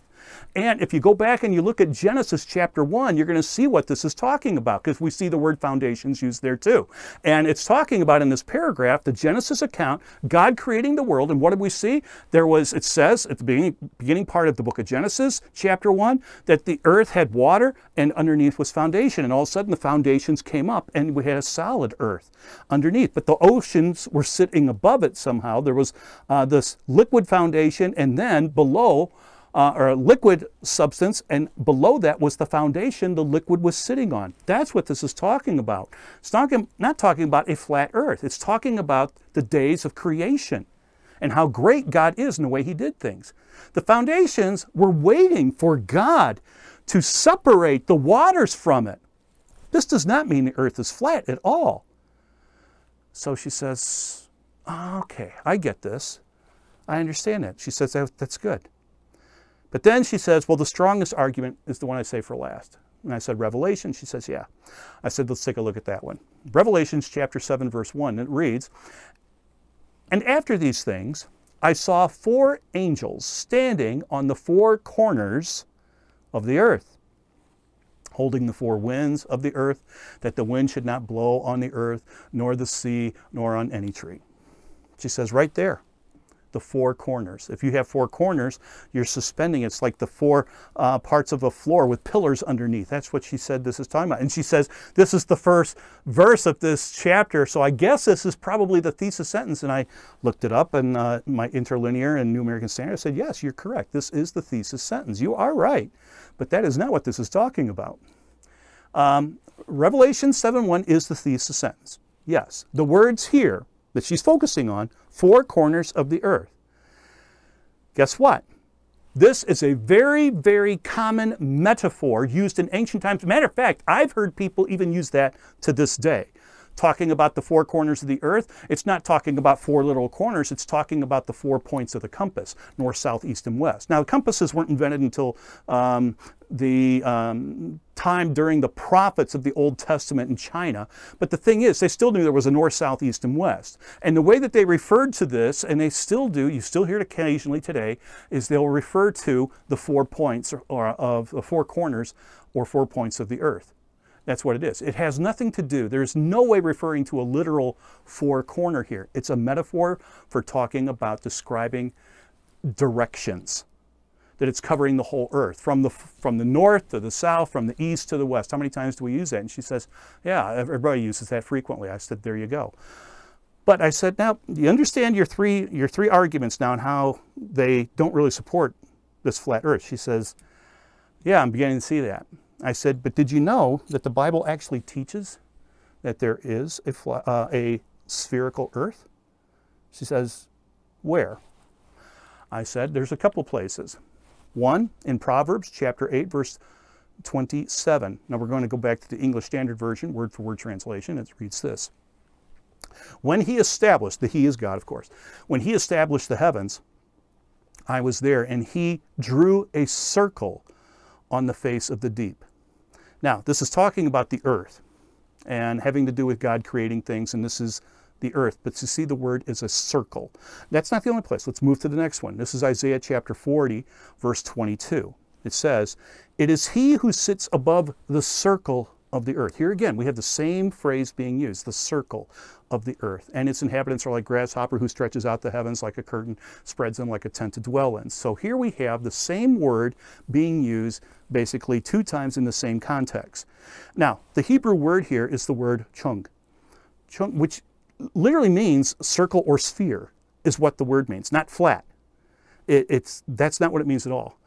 Speaker 2: And if you go back and you look at Genesis chapter 1, you're going to see what this is talking about because we see the word foundations used there too. And it's talking about in this paragraph the Genesis account, God creating the world. And what did we see? There was, it says at the beginning, beginning part of the book of Genesis, chapter 1, that the earth had water and underneath was foundation. And all of a sudden the foundations came up and we had a solid earth underneath. But the oceans were sitting above it somehow. There was uh, this liquid foundation and then below, uh, or a liquid substance, and below that was the foundation the liquid was sitting on. That's what this is talking about. It's talking, not talking about a flat earth, it's talking about the days of creation and how great God is in the way He did things. The foundations were waiting for God to separate the waters from it. This does not mean the earth is flat at all. So she says, Okay, I get this. I understand that. She says, That's good. But then she says, well, the strongest argument is the one I say for last. And I said, Revelation? She says, yeah. I said, let's take a look at that one. Revelations chapter 7, verse 1, it reads, And after these things, I saw four angels standing on the four corners of the earth, holding the four winds of the earth, that the wind should not blow on the earth, nor the sea, nor on any tree. She says, right there the four corners. If you have four corners, you're suspending. It's like the four uh, parts of a floor with pillars underneath. That's what she said this is talking about. And she says this is the first verse of this chapter. So I guess this is probably the thesis sentence. And I looked it up in uh, my interlinear and New American Standard. Said, yes, you're correct. This is the thesis sentence. You are right. But that is not what this is talking about. Um, Revelation 7.1 is the thesis sentence. Yes, the words here that she's focusing on four corners of the earth. Guess what? This is a very, very common metaphor used in ancient times. Matter of fact, I've heard people even use that to this day talking about the four corners of the earth, it's not talking about four little corners, it's talking about the four points of the compass north, south, east, and west. Now, compasses weren't invented until um, the um, time during the prophets of the Old Testament in China. But the thing is, they still knew there was a north, south, east, and west. And the way that they referred to this, and they still do, you still hear it occasionally today, is they'll refer to the four points or, or of the four corners or four points of the earth. That's what it is. It has nothing to do, there's no way referring to a literal four corner here. It's a metaphor for talking about describing directions. That it's covering the whole earth from the, from the north to the south, from the east to the west. How many times do we use that? And she says, Yeah, everybody uses that frequently. I said, There you go. But I said, Now, you understand your three, your three arguments now and how they don't really support this flat earth. She says, Yeah, I'm beginning to see that. I said, but did you know that the Bible actually teaches that there is a, uh, a spherical earth? She says, where? I said, there's a couple places. One, in Proverbs chapter 8, verse 27. Now we're going to go back to the English Standard Version, word for word translation. It reads this When he established, the he is God, of course, when he established the heavens, I was there, and he drew a circle on the face of the deep. Now, this is talking about the earth and having to do with God creating things, and this is the earth. But to see the word is a circle. That's not the only place. Let's move to the next one. This is Isaiah chapter 40, verse 22. It says, It is he who sits above the circle of the earth. Here again, we have the same phrase being used, the circle of the earth. And its inhabitants are like grasshopper who stretches out the heavens like a curtain, spreads them like a tent to dwell in. So here we have the same word being used basically two times in the same context. Now, the Hebrew word here is the word chung, chung which literally means circle or sphere, is what the word means, not flat. It, it's, that's not what it means at all.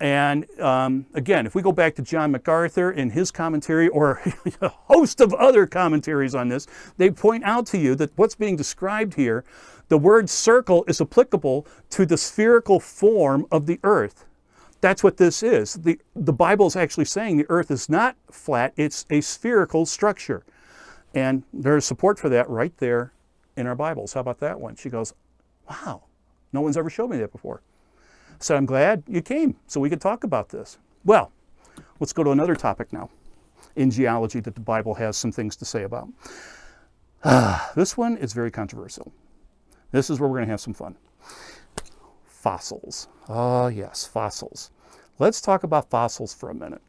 Speaker 2: And um, again, if we go back to John MacArthur in his commentary or [LAUGHS] a host of other commentaries on this, they point out to you that what's being described here, the word circle is applicable to the spherical form of the earth. that's what this is. The, the Bible is actually saying the earth is not flat, it's a spherical structure. And there's support for that right there in our Bibles. How about that one? She goes, Wow, no one's ever showed me that before. So I'm glad you came so we could talk about this. Well, let's go to another topic now in geology that the Bible has some things to say about. Uh, [SIGHS] this one is very controversial. This is where we're going to have some fun. Fossils. Oh, yes, fossils. Let's talk about fossils for a minute.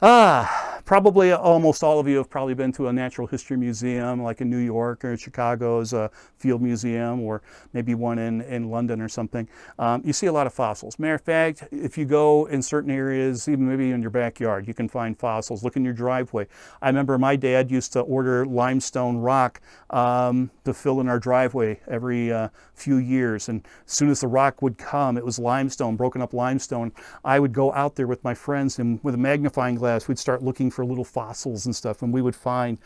Speaker 2: Ah, probably almost all of you have probably been to a natural history museum like in New York or Chicago's uh, Field Museum or maybe one in, in London or something. Um, you see a lot of fossils. Matter of fact, if you go in certain areas, even maybe in your backyard, you can find fossils. Look in your driveway. I remember my dad used to order limestone rock um, to fill in our driveway every uh, few years. And as soon as the rock would come, it was limestone, broken up limestone. I would go out there with my friends and with a magnifying glass, we'd start looking for little fossils and stuff. And we would find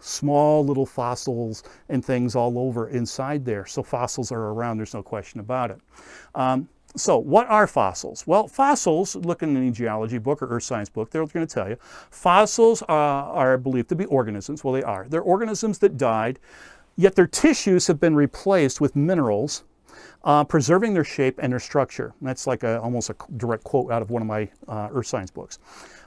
Speaker 2: small little fossils and things all over inside there. So fossils are around, there's no question about it. Um, so, what are fossils? Well, fossils, look in any geology book or earth science book, they're going to tell you fossils uh, are believed to be organisms. Well, they are. They're organisms that died, yet their tissues have been replaced with minerals, uh, preserving their shape and their structure. That's like a, almost a direct quote out of one of my uh, earth science books.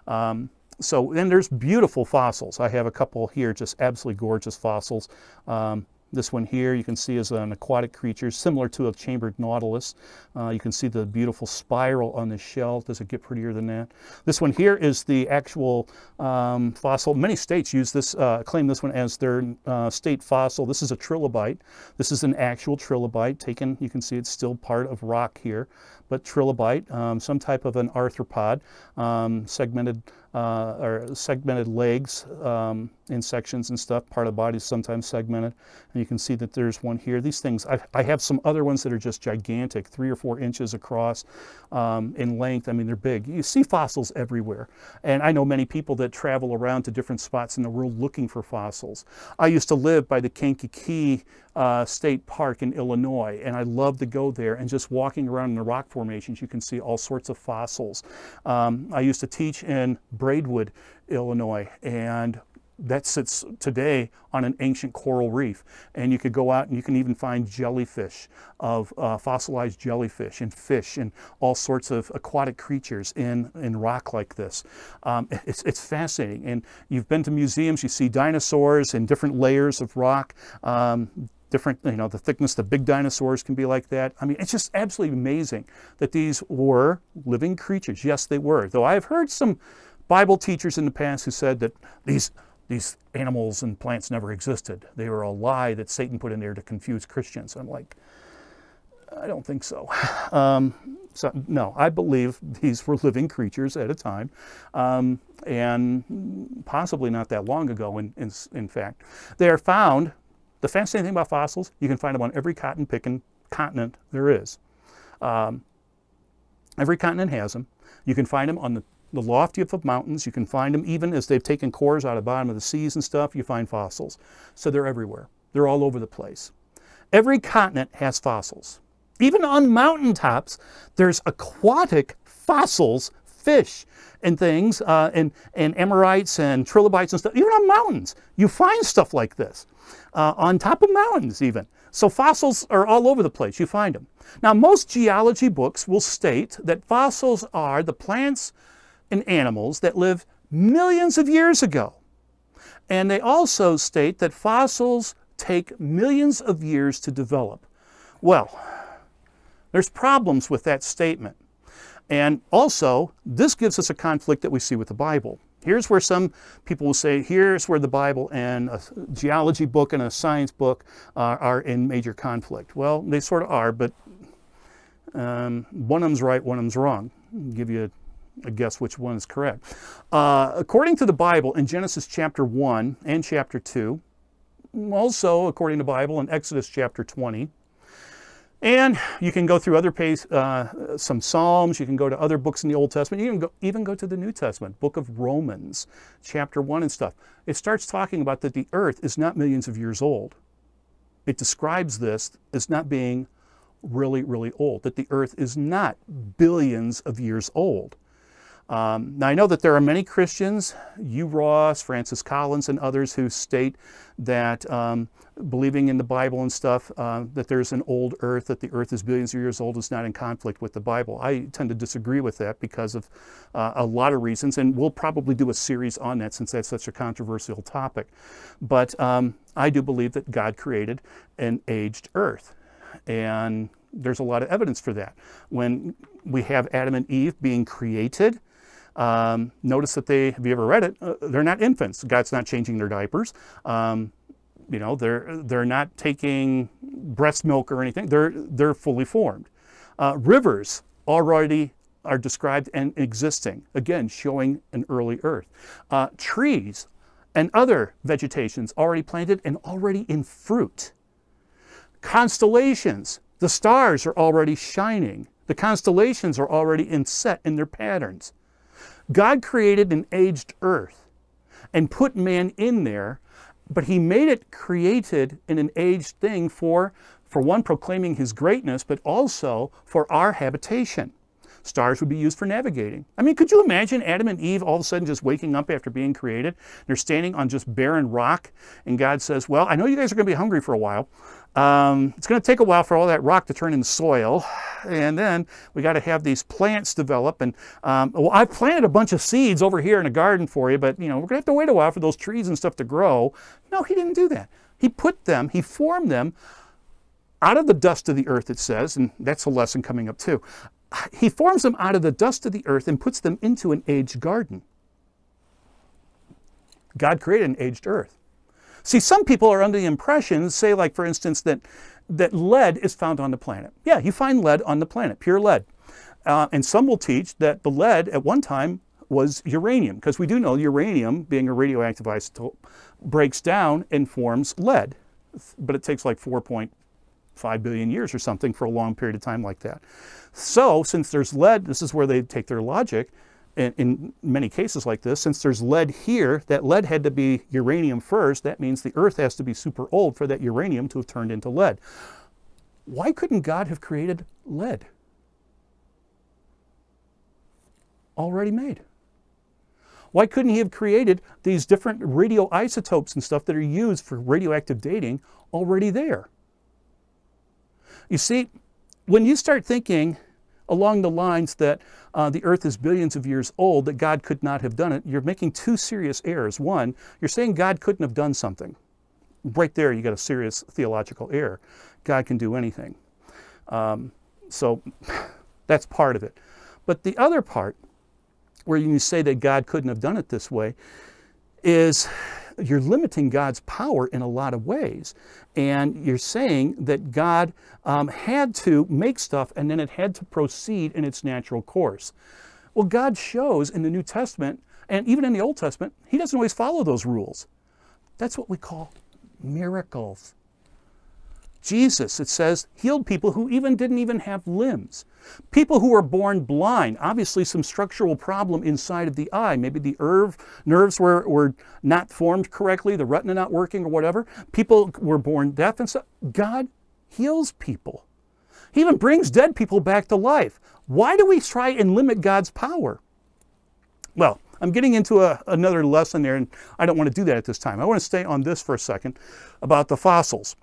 Speaker 2: Um, so then there's beautiful fossils. I have a couple here, just absolutely gorgeous fossils. Um, this one here you can see is an aquatic creature similar to a chambered nautilus. Uh, you can see the beautiful spiral on the shell. Does it get prettier than that? This one here is the actual um, fossil. Many states use this, uh, claim this one as their uh, state fossil. This is a trilobite. This is an actual trilobite taken. You can see it's still part of rock here, but trilobite, um, some type of an arthropod, um, segmented uh, or segmented legs um, in sections and stuff. Part of the body is sometimes segmented. And you can see that there's one here. These things, I, I have some other ones that are just gigantic, three or four inches across um, in length. I mean, they're big. You see fossils everywhere. And I know many people that travel around to different spots in the world looking for fossils. I used to live by the Kankakee uh, State Park in Illinois, and I love to go there and just walking around in the rock formations, you can see all sorts of fossils. Um, I used to teach in Braidwood, Illinois, and that sits today on an ancient coral reef. And you could go out and you can even find jellyfish of uh, fossilized jellyfish and fish and all sorts of aquatic creatures in, in rock like this. Um, it's, it's fascinating. And you've been to museums, you see dinosaurs in different layers of rock. Um, different, you know, the thickness the big dinosaurs can be like that. I mean, it's just absolutely amazing that these were living creatures. Yes, they were. Though I've heard some Bible teachers in the past who said that these these animals and plants never existed. They were a lie that Satan put in there to confuse Christians. I'm like, I don't think so. [SIGHS] Um, so no, I believe these were living creatures at a time, um, and possibly not that long ago. In, in, in fact, they are found. The fascinating thing about fossils, you can find them on every cotton picking continent there is. Um, every continent has them. You can find them on the the loftiest of mountains. You can find them even as they've taken cores out of the bottom of the seas and stuff, you find fossils. So they're everywhere. They're all over the place. Every continent has fossils. Even on mountaintops, there's aquatic fossils, fish and things, uh, and, and ammonites and trilobites and stuff. Even on mountains, you find stuff like this. Uh, on top of mountains, even. So fossils are all over the place. You find them. Now, most geology books will state that fossils are the plants and animals that lived millions of years ago. And they also state that fossils take millions of years to develop. Well, there's problems with that statement. And also, this gives us a conflict that we see with the Bible. Here's where some people will say, here's where the Bible and a geology book and a science book uh, are in major conflict. Well, they sort of are, but um, one of them's right, one of them's wrong. I'll give you a guess which one is correct. Uh, according to the Bible, in Genesis chapter 1 and chapter 2, also according to the Bible in Exodus chapter 20, and you can go through other pages, uh, some Psalms, you can go to other books in the Old Testament, you can go, even go to the New Testament, book of Romans, chapter 1 and stuff. It starts talking about that the earth is not millions of years old. It describes this as not being really, really old, that the earth is not billions of years old. Um, now, I know that there are many Christians, Hugh Ross, Francis Collins, and others who state that um, believing in the Bible and stuff, uh, that there's an old earth, that the earth is billions of years old, is not in conflict with the Bible. I tend to disagree with that because of uh, a lot of reasons, and we'll probably do a series on that since that's such a controversial topic. But um, I do believe that God created an aged earth. And there's a lot of evidence for that. When we have Adam and Eve being created, um, notice that they, have you ever read it? Uh, they're not infants. God's not changing their diapers. Um, you know, they're, they're not taking breast milk or anything. They're, they're fully formed. Uh, rivers already are described and existing, again, showing an early earth. Uh, trees and other vegetations already planted and already in fruit. Constellations, the stars are already shining. The constellations are already in set in their patterns. God created an aged earth and put man in there, but he made it created in an aged thing for, for one, proclaiming his greatness, but also for our habitation. Stars would be used for navigating. I mean, could you imagine Adam and Eve all of a sudden just waking up after being created? They're standing on just barren rock, and God says, Well, I know you guys are going to be hungry for a while. Um, it's going to take a while for all that rock to turn into soil, and then we got to have these plants develop. And um, well, I've planted a bunch of seeds over here in a garden for you, but you know we're going to have to wait a while for those trees and stuff to grow. No, he didn't do that. He put them, he formed them out of the dust of the earth. It says, and that's a lesson coming up too he forms them out of the dust of the earth and puts them into an aged garden. God created an aged earth. See, some people are under the impression, say, like for instance, that, that lead is found on the planet. Yeah, you find lead on the planet, pure lead. Uh, and some will teach that the lead at one time was uranium, because we do know uranium, being a radioactive isotope, breaks down and forms lead. But it takes like 4.5 billion years or something for a long period of time like that. So, since there's lead, this is where they take their logic. In, in, many cases like this, since there's lead here, that lead had to be uranium first. That means the Earth has to be super old for that uranium to have turned into lead. Why couldn't God have created lead? Already made. Why couldn't he have created these different radioisotopes and stuff that are used for radioactive dating already there? You see, when you start thinking along the lines that uh, the earth is billions of years old, that God could not have done it, you're making two serious errors. One, you're saying God couldn't have done something. Right there, you got a serious theological error. God can do anything. Um, so [SIGHS] that's part of it. But the other part, where you say that God couldn't have done it this way, is you're limiting God's power in a lot of ways. And you're saying that God um, had to make stuff and then it had to proceed in its natural course. Well, God shows in the New Testament and even in the Old Testament, He doesn't always follow those rules. That's what we call miracles. Jesus, it says, healed people who even didn't even have limbs. People who were born blind, obviously some structural problem inside of the eye. Maybe the nerve, nerves were, were not formed correctly, the retina not working or whatever. People were born deaf and so God heals people. He even brings dead people back to life. Why do we try and limit God's power? Well, I'm getting into a, another lesson there, and I don't want to do that at this time. I want to stay on this for a second about the fossils.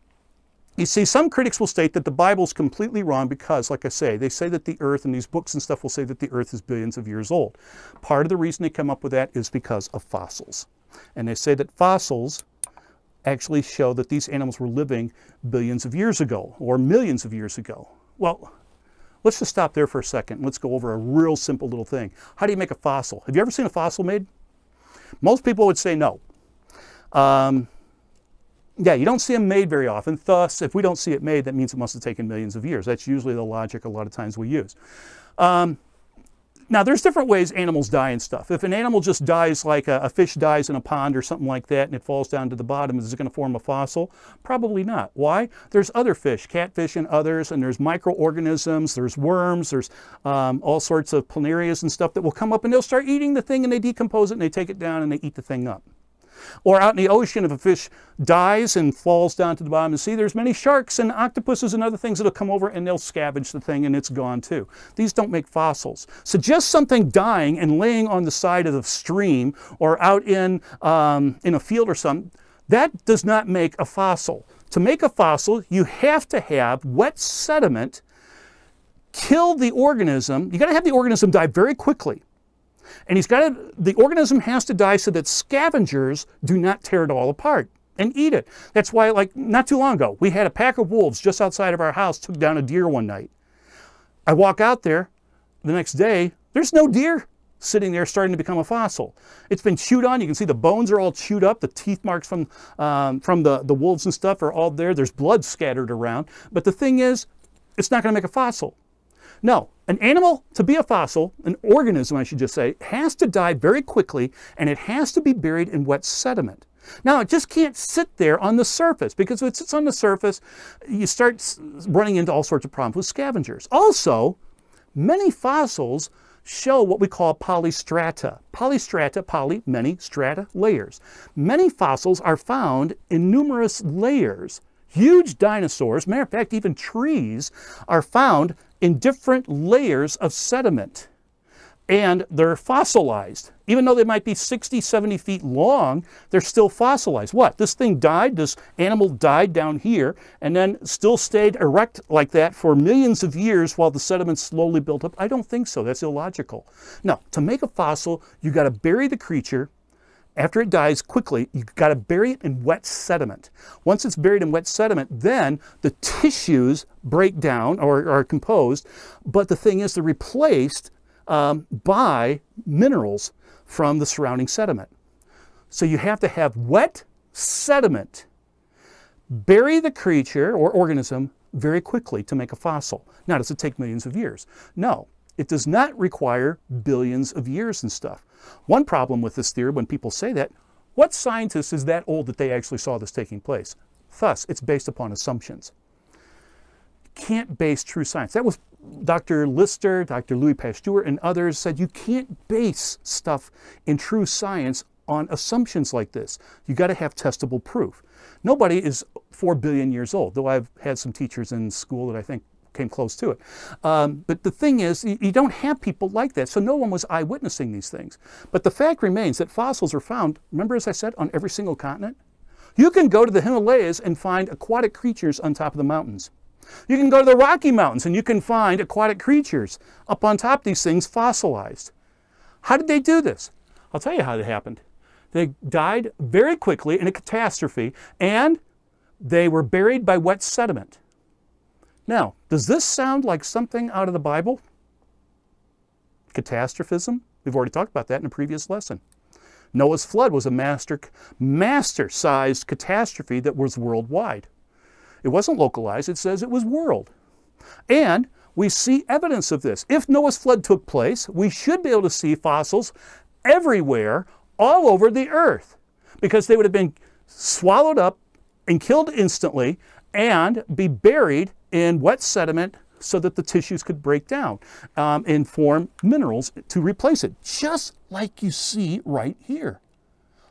Speaker 2: You see, some critics will state that the Bible is completely wrong because, like I say, they say that the earth and these books and stuff will say that the earth is billions of years old. Part of the reason they come up with that is because of fossils. And they say that fossils actually show that these animals were living billions of years ago or millions of years ago. Well, let's just stop there for a second. Let's go over a real simple little thing. How do you make a fossil? Have you ever seen a fossil made? Most people would say no. Um, yeah, you don't see them made very often. Thus, if we don't see it made, that means it must have taken millions of years. That's usually the logic a lot of times we use. Um, now, there's different ways animals die and stuff. If an animal just dies like a, a, fish dies in a pond or something like that and it falls down to the bottom, is it going to form a fossil? Probably not. Why? There's other fish, catfish and others, and there's microorganisms, there's worms, there's um, all sorts of planarias and stuff that will come up and they'll start eating the thing and they decompose it and they take it down and they eat the thing up. Or out in the ocean, if a fish dies and falls down to the bottom of the sea, there's many sharks and octopuses and other things that'll come over and they'll scavenge the thing and it's gone too. These don't make fossils. So just something dying and laying on the side of the stream or out in, um, in a field or something, that does not make a fossil. To make a fossil, you have to have wet sediment kill the organism. You got to have the organism die very quickly. And he's got to, the organism has to die so that scavengers do not tear it all apart and eat it. That's why, like, not too long ago, we had a pack of wolves just outside of our house, took down a deer one night. I walk out there the next day, there's no deer sitting there starting to become a fossil. It's been chewed on. You can see the bones are all chewed up. The teeth marks from, um, from the, the wolves and stuff are all there. There's blood scattered around. But the thing is, it's not going to make a fossil. No, an animal, to be a fossil, an organism, I should just say, has to die very quickly and it has to be buried in wet sediment. Now, it just can't sit there on the surface because if it sits on the surface, you start running into all sorts of problems with scavengers. Also, many fossils show what we call polystrata. Polystrata, poly, many, strata, layers. Many fossils are found in numerous layers. Huge dinosaurs, matter of fact, even trees, are found in different layers of sediment. And they're fossilized. Even though they might be 60, 70 feet long, they're still fossilized. What? This thing died, this animal died down here, and then still stayed erect like that for millions of years while the sediment slowly built up? I don't think so. That's illogical. No, to make a fossil, you got to bury the creature after it dies quickly, you've got to bury it in wet sediment. Once it's buried in wet sediment, then the tissues break down or are composed, but the thing is, they're replaced um, by minerals from the surrounding sediment. So you have to have wet sediment bury the creature or organism very quickly to make a fossil. Now, does it take millions of years? No. It does not require billions of years and stuff. One problem with this theory when people say that, what scientist is that old that they actually saw this taking place? Thus, it's based upon assumptions. Can't base true science. That was Dr. Lister, Dr. Louis Pasteur, and others said you can't base stuff in true science on assumptions like this. You got to have testable proof. Nobody is 4 billion years old, though I've had some teachers in school that I think came close to it. Um, but the thing is, you, don't have people like that, so no one was eyewitnessing these things. But the fact remains that fossils are found, remember as I said, on every single continent? You can go to the Himalayas and find aquatic creatures on top of the mountains. You can go to the Rocky Mountains and you can find aquatic creatures up on top of these things fossilized. How did they do this? I'll tell you how it happened. They died very quickly in a catastrophe and they were buried by wet sediment. Now, does this sound like something out of the Bible? Catastrophism? We've already talked about that in a previous lesson. Noah's flood was a master, master-sized catastrophe that was worldwide. It wasn't localized, it says it was world. And we see evidence of this. If Noah's flood took place, we should be able to see fossils everywhere, all over the earth, because they would have been swallowed up and killed instantly and be buried in wet sediment so that the tissues could break down um, and form minerals to replace it, just like you see right here.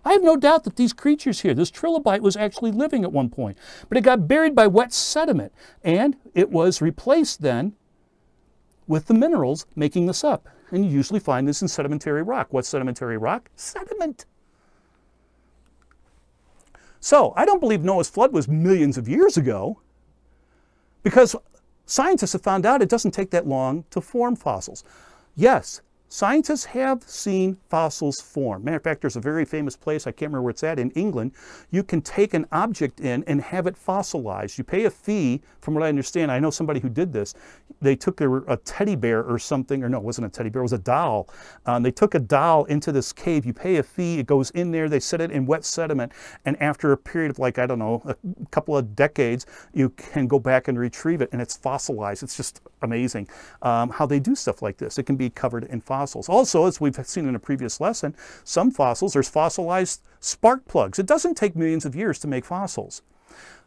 Speaker 2: I have no doubt that these creatures here, this trilobite was actually living at one point, but it got buried by wet sediment and it was replaced then with the minerals making this up. And you usually find this in sedimentary rock. What's sedimentary rock? Sediment. So I don't believe Noah's flood was millions of years ago. Because scientists have found out it doesn't take that long to form fossils. Yes, Scientists have seen fossils form. Matter of fact, there's a very famous place, I can't remember where it's at, in England. You can take an object in and have it fossilized. You pay a fee, from what I understand. I know somebody who did this. They took a, a teddy bear or something, or no, it wasn't a teddy bear, it was a doll. Um, they took a doll into this cave. You pay a fee, it goes in there, they set it in wet sediment, and after a period of like, I don't know, a couple of decades, you can go back and retrieve it, and it's fossilized. It's just amazing um, how they do stuff like this. It can be covered in fossils fossils. Also, as we've seen in a previous lesson, some fossils, there's fossilized spark plugs. It doesn't take millions of years to make fossils.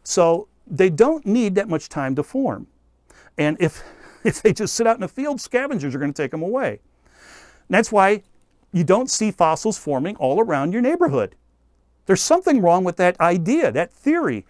Speaker 2: So they don't need that much time to form. And if, [LAUGHS] if they just sit out in a field, scavengers are going to take them away. And that's why you don't see fossils forming all around your neighborhood. There's something wrong with that idea, that theory.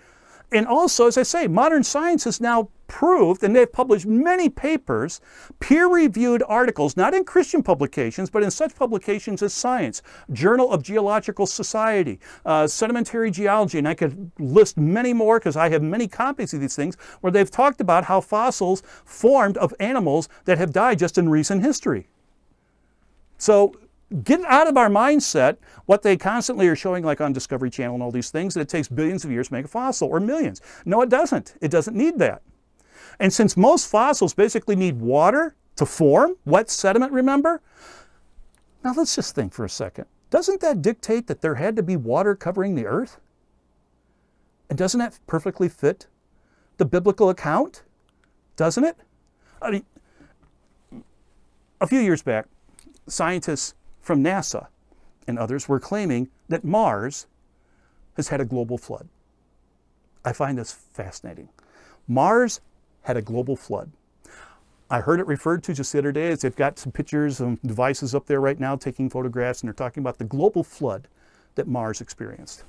Speaker 2: And also, as I say, modern science has now proved, and they've published many papers, peer reviewed articles, not in Christian publications, but in such publications as Science, Journal of Geological Society, uh, Sedimentary Geology, and I could list many more because I have many copies of these things where they've talked about how fossils formed of animals that have died just in recent history. So get out of our mindset what they constantly are showing like on Discovery Channel and all these things that it takes billions of years to make a fossil or millions. No, it doesn't. It doesn't need that. And since most fossils basically need water to form, wet sediment, remember? Now let's just think for a second. Doesn't that dictate that there had to be water covering the earth? And doesn't that perfectly fit the biblical account? Doesn't it? I mean, a few years back, scientists from NASA and others were claiming that Mars has had a global flood. I find this fascinating. Mars had a global flood. I heard it referred to just the other day as they've got some pictures and devices up there right now taking photographs, and they're talking about the global flood that Mars experienced.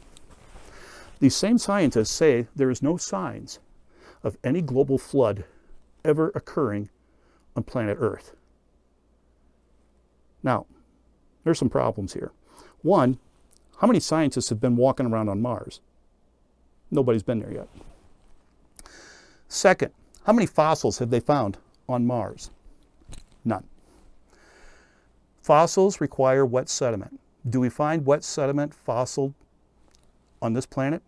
Speaker 2: These same scientists say there is no signs of any global flood ever occurring on planet Earth. Now, there's some problems here. One, how many scientists have been walking around on Mars? Nobody's been there yet. Second, how many fossils have they found on Mars? None. Fossils require wet sediment. Do we find wet sediment fossil on this planet?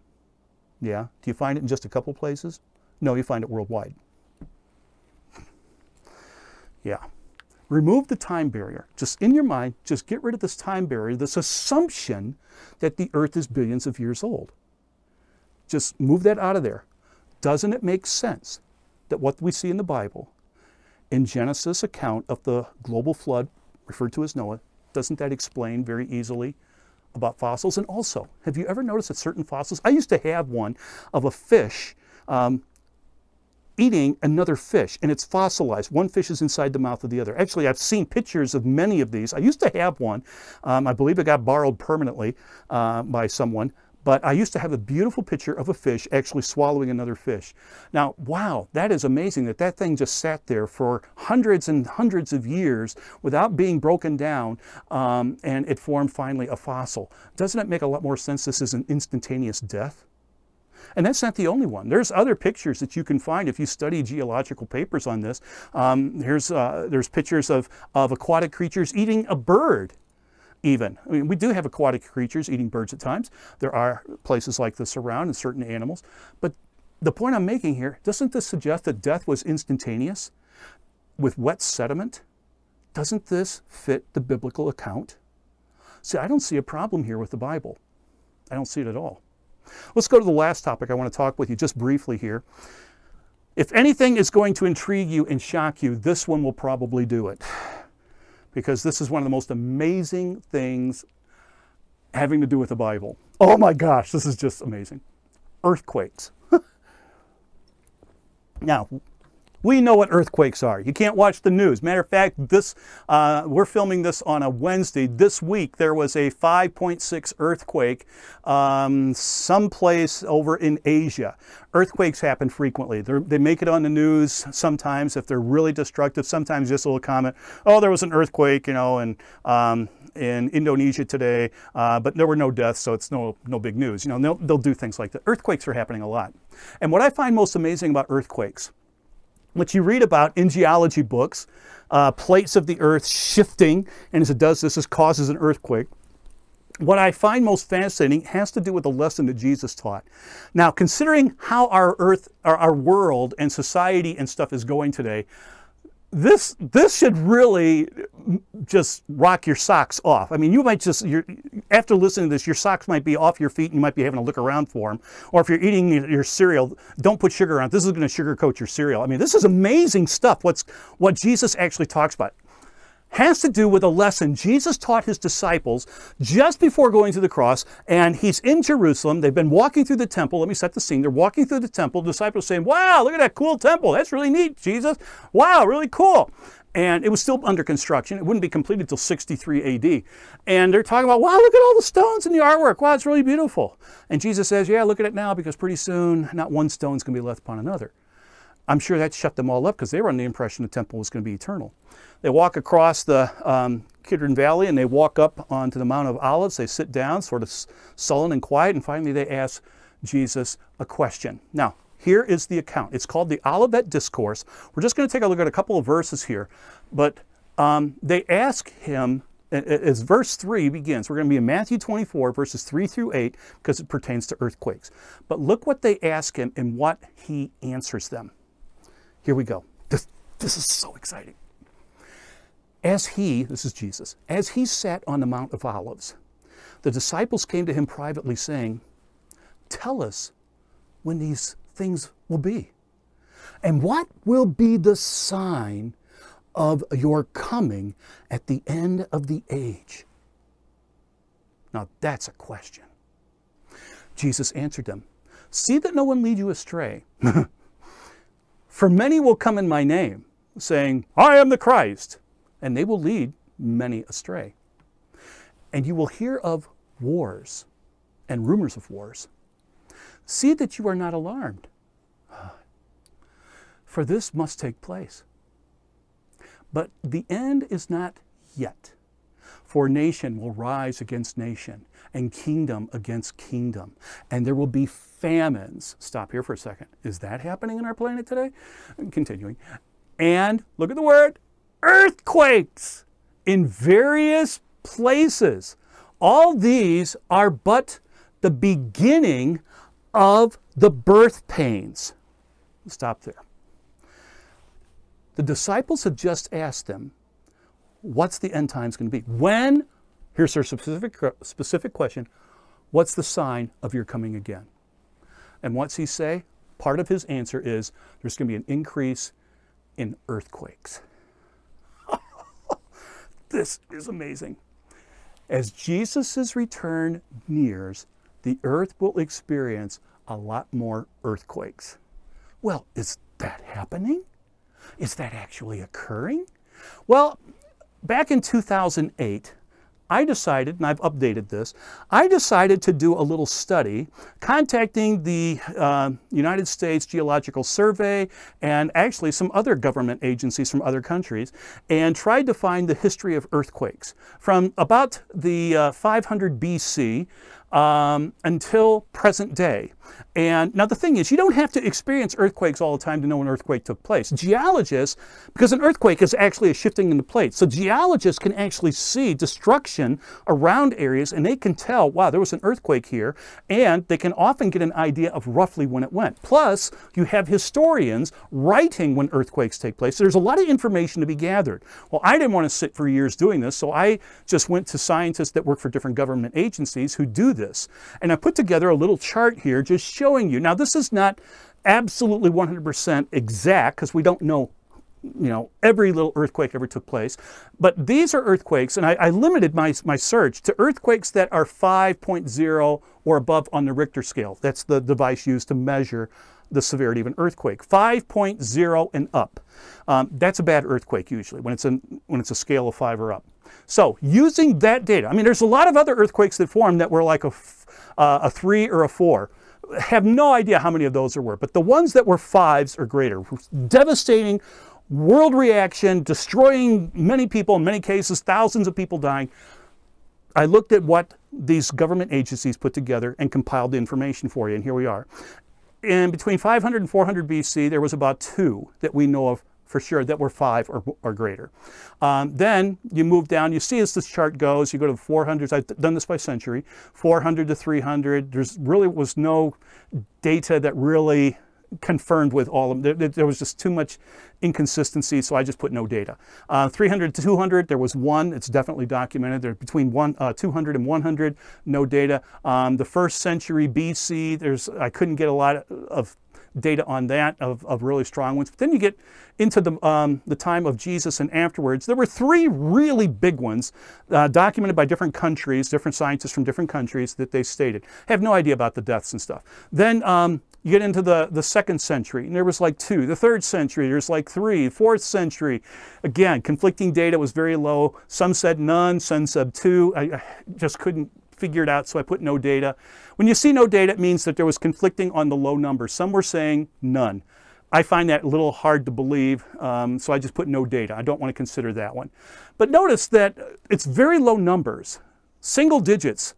Speaker 2: Yeah. Do you find it in just a couple places? No, you find it worldwide. [LAUGHS] Yeah. Remove the time barrier. Just in your mind, just get rid of this time barrier, this assumption that the earth is billions of years old. Just move that out of there. Doesn't it make sense that what we see in the Bible, in Genesis account of the global flood referred to as Noah, doesn't that explain very easily about fossils? And also, have you ever noticed that certain fossils? I used to have one of a fish um, eating another fish and it's fossilized. One fish is inside the mouth of the other. Actually, I've seen pictures of many of these. I used to have one. Um, I believe it got borrowed permanently uh, by someone. But I used to have a beautiful picture of a fish actually swallowing another fish. Now, wow, that is amazing that that thing just sat there for hundreds and hundreds of years without being broken down um, and it formed finally a fossil. Doesn't it make a lot more sense this is an instantaneous death? And that's not the only one. There's other pictures that you can find if you study geological papers on this. Um, here's, uh, there's pictures of, of aquatic creatures eating a bird even. I mean, we do have aquatic creatures eating birds at times. There are places like this around and certain animals. But the point I'm making here, doesn't this suggest that death was instantaneous with wet sediment? Doesn't this fit the biblical account? See, I don't see a problem here with the Bible. I don't see it at all. Let's go to the last topic I want to talk with you just briefly here. If anything is going to intrigue you and shock you, this one will probably do it. Because this is one of the most amazing things having to do with the Bible. Oh my gosh, this is just amazing. Earthquakes. [LAUGHS] now, we know what earthquakes are. You can't watch the news. Matter of fact, this uh, we're filming this on a Wednesday. This week there was a 5.6 earthquake um, someplace over in Asia. Earthquakes happen frequently. They're, they make it on the news sometimes if they're really destructive. Sometimes just a little comment, oh, there was an earthquake, you know, and um, in Indonesia today, uh, but there were no deaths, so it's no, no big news. You know, they'll, they'll do things like that. Earthquakes are happening a lot. And what I find most amazing about earthquakes what you read about in geology books, uh, plates of the earth shifting, and as it does this, this causes an earthquake. What I find most fascinating has to do with the lesson that Jesus taught. Now, considering how our earth, our, our world and society and stuff is going today, this this should really just rock your socks off. I mean, you might just after listening to this, your socks might be off your feet, and you might be having to look around for them. Or if you're eating your cereal, don't put sugar on. it. This is going to sugarcoat your cereal. I mean, this is amazing stuff. What's what Jesus actually talks about. Has to do with a lesson Jesus taught his disciples just before going to the cross. And he's in Jerusalem. They've been walking through the temple. Let me set the scene. They're walking through the temple. The disciples saying, Wow, look at that cool temple. That's really neat, Jesus. Wow, really cool. And it was still under construction. It wouldn't be completed until 63 AD. And they're talking about, wow, look at all the stones and the artwork. Wow, it's really beautiful. And Jesus says, yeah, look at it now because pretty soon not one stone's going to be left upon another. I'm sure that shut them all up because they were under the impression the temple was going to be eternal. They walk across the um, Kidron Valley and they walk up onto the Mount of Olives. They sit down, sort of sullen and quiet, and finally they ask Jesus a question. Now, here is the account. It's called the Olivet Discourse. We're just going to take a look at a couple of verses here, but um, they ask him, as verse 3 begins, we're going to be in Matthew 24, verses 3 through 8, because it pertains to earthquakes. But look what they ask him and what he answers them. Here we go. This, this is so exciting. As he, this is Jesus, as he sat on the Mount of Olives, the disciples came to him privately saying, Tell us when these things will be. And what will be the sign of your coming at the end of the age? Now that's a question. Jesus answered them See that no one lead you astray. [LAUGHS] For many will come in my name, saying, I am the Christ, and they will lead many astray. And you will hear of wars and rumors of wars. See that you are not alarmed, [SIGHS] for this must take place. But the end is not yet. For nation will rise against nation, and kingdom against kingdom. And there will be famines. Stop here for a second. Is that happening in our planet today? Continuing. And look at the word earthquakes in various places. All these are but the beginning of the birth pains. Stop there. The disciples had just asked them, What's the end times going to be? When, here's their specific, specific question, what's the sign of your coming again? And what's he say? Part of his answer is there's going to be an increase in earthquakes. [LAUGHS] this is amazing. As Jesus' return nears, the earth will experience a lot more earthquakes. Well, is that happening? Is that actually occurring? Well, back in 2008, I decided, and I've updated this, I decided to do a little study contacting the uh, United States Geological Survey and actually some other government agencies from other countries and tried to find the history of earthquakes from about the uh, 500 BC um, until present day. And now the thing is, you don't have to experience earthquakes all the time to know an earthquake took place. Geologists, because an earthquake is actually a shifting in the plate, so geologists can actually see destruction around areas and they can tell, wow, there was an earthquake here, and they can often get an idea of roughly when it went. Plus, you have historians writing when earthquakes take place. So there's a lot of information to be gathered. Well, I didn't want to sit for years doing this, so I just went to scientists that work for different government agencies who do this. And I put together a little chart here just showing you. Now, this is not absolutely 100% exact because we don't know you know, every little earthquake ever took place. But these are earthquakes, and I, I, limited my, my search to earthquakes that are 5.0 or above on the Richter scale. That's the device used to measure the severity of an earthquake. 5.0 and up. Um, that's a bad earthquake usually when it's, a, when it's a scale of 5 or up. So using that data, I mean, there's a lot of other earthquakes that formed that were like a, uh, a 3 or a 4 have no idea how many of those there were, but the ones that were fives or greater, devastating world reaction, destroying many people, in many cases, thousands of people dying. I looked at what these government agencies put together and compiled the information for you, and here we are. In between 500 and 400 BC, there was about two that we know of for sure that were five or, or greater. Um, then you move down, you see as this chart goes, you go to the 400s, I've done this by century, 400 to 300. There's really was no data that really confirmed with all of them. There, there, was just too much inconsistency, so I just put no data. Uh, 300 to 200, there was one. It's definitely documented. There between one, uh, 200 and 100, no data. Um, the first century BC, there's I couldn't get a lot of data on that of, of really strong ones. But then you get into the, um, the time of Jesus and afterwards. There were three really big ones uh, documented by different countries, different scientists from different countries that they stated. I have no idea about the deaths and stuff. Then um, you get into the, the second century, and there was like two. The third century, there's like three. Fourth century, again, conflicting data was very low. Some said none, some said two. I, I just couldn't figure it out, so I put no data. When you see no data, it means that there was conflicting on the low numbers. Some were saying none. I find that a little hard to believe, um, so I just put no data. I don't want to consider that one. But notice that it's very low numbers, single digits,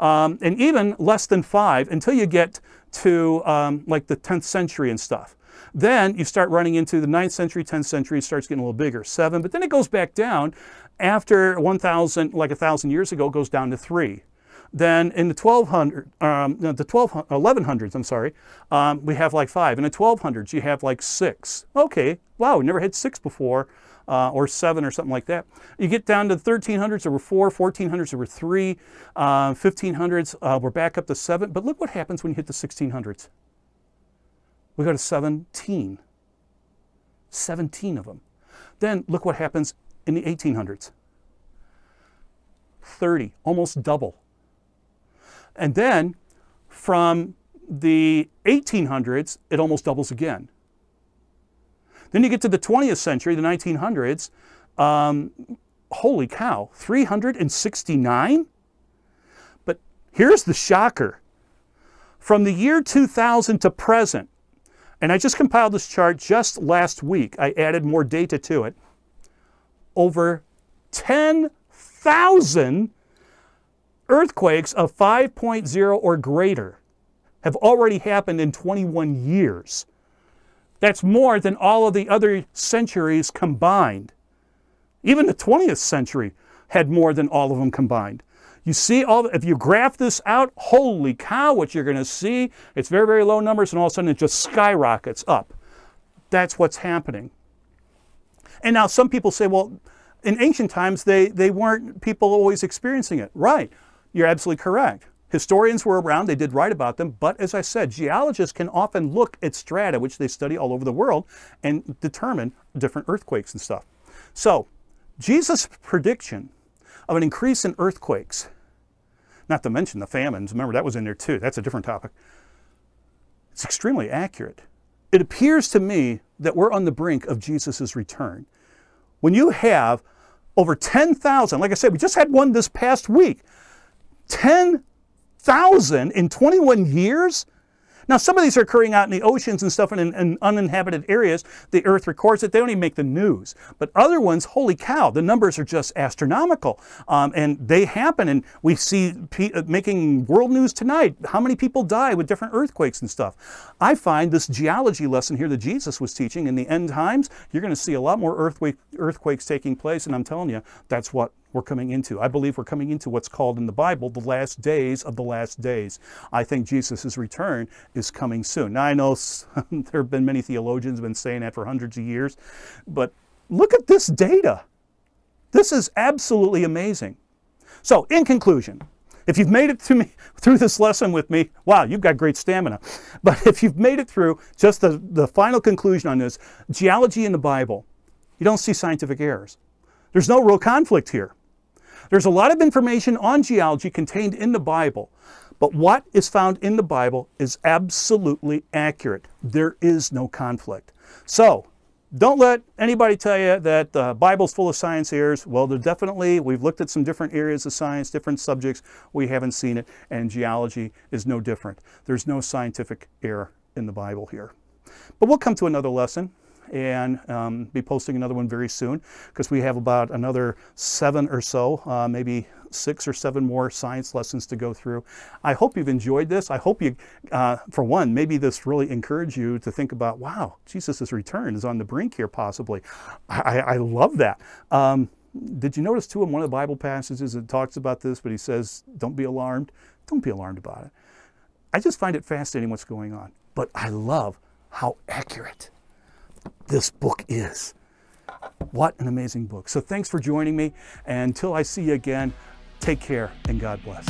Speaker 2: um, and even less than five until you get to um, like the 10th century and stuff. Then you start running into the 9th century, 10th century, it starts getting a little bigger, seven, but then it goes back down. After 1,000, like a thousand years ago, it goes down to three. Then in the 1200, um, the 12, 1100s, I'm sorry, um, we have like five. In the 1200s, you have like six. Okay, wow, we never had six before uh, or seven or something like that. You get down to the 1300s, there were four, 1400s, there were three, uh, 1500s, uh, we're back up to seven. But look what happens when you hit the 1600s. We go to 17. 17 of them. Then look what happens in the 1800s. 30, almost double. And then from the 1800s, it almost doubles again. Then you get to the 20th century, the 1900s. Um, holy cow, 369? But here's the shocker. From the year 2000 to present, and I just compiled this chart just last week, I added more data to it. Over 10,000 earthquakes of 5.0 or greater have already happened in 21 years. That's more than all of the other centuries combined. Even the 20th century had more than all of them combined. You see, all if you graph this out, holy cow, what you're going to see, it's very, very low numbers, and all of a sudden it just skyrockets up. That's what's happening. And now some people say, well, in ancient times, they, they weren't people always experiencing it. Right, you're absolutely correct. Historians were around, they did write about them, but as I said, geologists can often look at strata, which they study all over the world, and determine different earthquakes and stuff. So, Jesus' prediction of an increase in earthquakes, not to mention the famines, remember that was in there too, that's a different topic, it's extremely accurate. It appears to me that we're on the brink of Jesus' return. When you have over 10,000, like I said, we just had one this past week, 10 thousand in 21 years? Now, some of these are occurring out in the oceans and stuff in, in, uninhabited areas. The Earth records it. They don't even make the news. But other ones, holy cow, the numbers are just astronomical. Um, and they happen. And we see uh, making world news tonight. How many people die with different earthquakes and stuff? I find this geology lesson here that Jesus was teaching in the end times, you're going to see a lot more earthquake, earthquakes taking place. And I'm telling you, that's what we're coming into. I believe we're coming into what's called in the Bible the last days of the last days. I think Jesus' return is coming soon. Now, I know [LAUGHS] there have been many theologians been saying that for hundreds of years, but look at this data. This is absolutely amazing. So, in conclusion, if you've made it me [LAUGHS] through this lesson with me, wow, you've got great stamina. [LAUGHS] But if you've made it through, just the, the final conclusion on this geology in the Bible, you don't see scientific errors. There's no real conflict here. There's a lot of information on geology contained in the Bible, but what is found in the Bible is absolutely accurate. There is no conflict. So, don't let anybody tell you that the Bible's full of science errors. Well, there definitely, we've looked at some different areas of science, different subjects. We haven't seen it, and geology is no different. There's no scientific error in the Bible here. But we'll come to another lesson and um, be posting another one very soon because we have about another seven or so, uh, maybe six or seven more science lessons to go through. I hope you've enjoyed this. I hope you, uh, for one, maybe this really encouraged you to think about, wow, Jesus' return is on the brink here, possibly. I, I love that. Um, did you notice too in one of the Bible passages it talks about this, but he says, don't be alarmed. Don't be alarmed about it. I just find it fascinating what's going on. But I love how accurate this book is. What an amazing book. So thanks for joining me. And until I see you again, take care and God bless.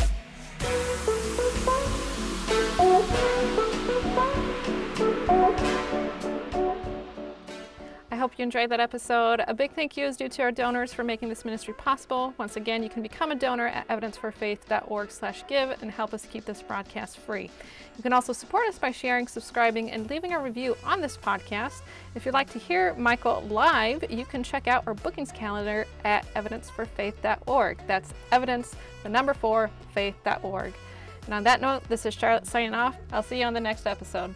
Speaker 1: Hope you enjoyed that episode. A big thank you is due to our donors for making this ministry possible. Once again, you can become a donor at evidence4faith.org/give and help us keep this broadcast free. You can also support us by sharing, subscribing, and leaving a review on this podcast. If you'd like to hear Michael live, you can check out our bookings calendar at evidence4faith.org. That's evidence, the number four, faith.org. And on that note, this is Charlotte signing off. I'll see you on the next episode.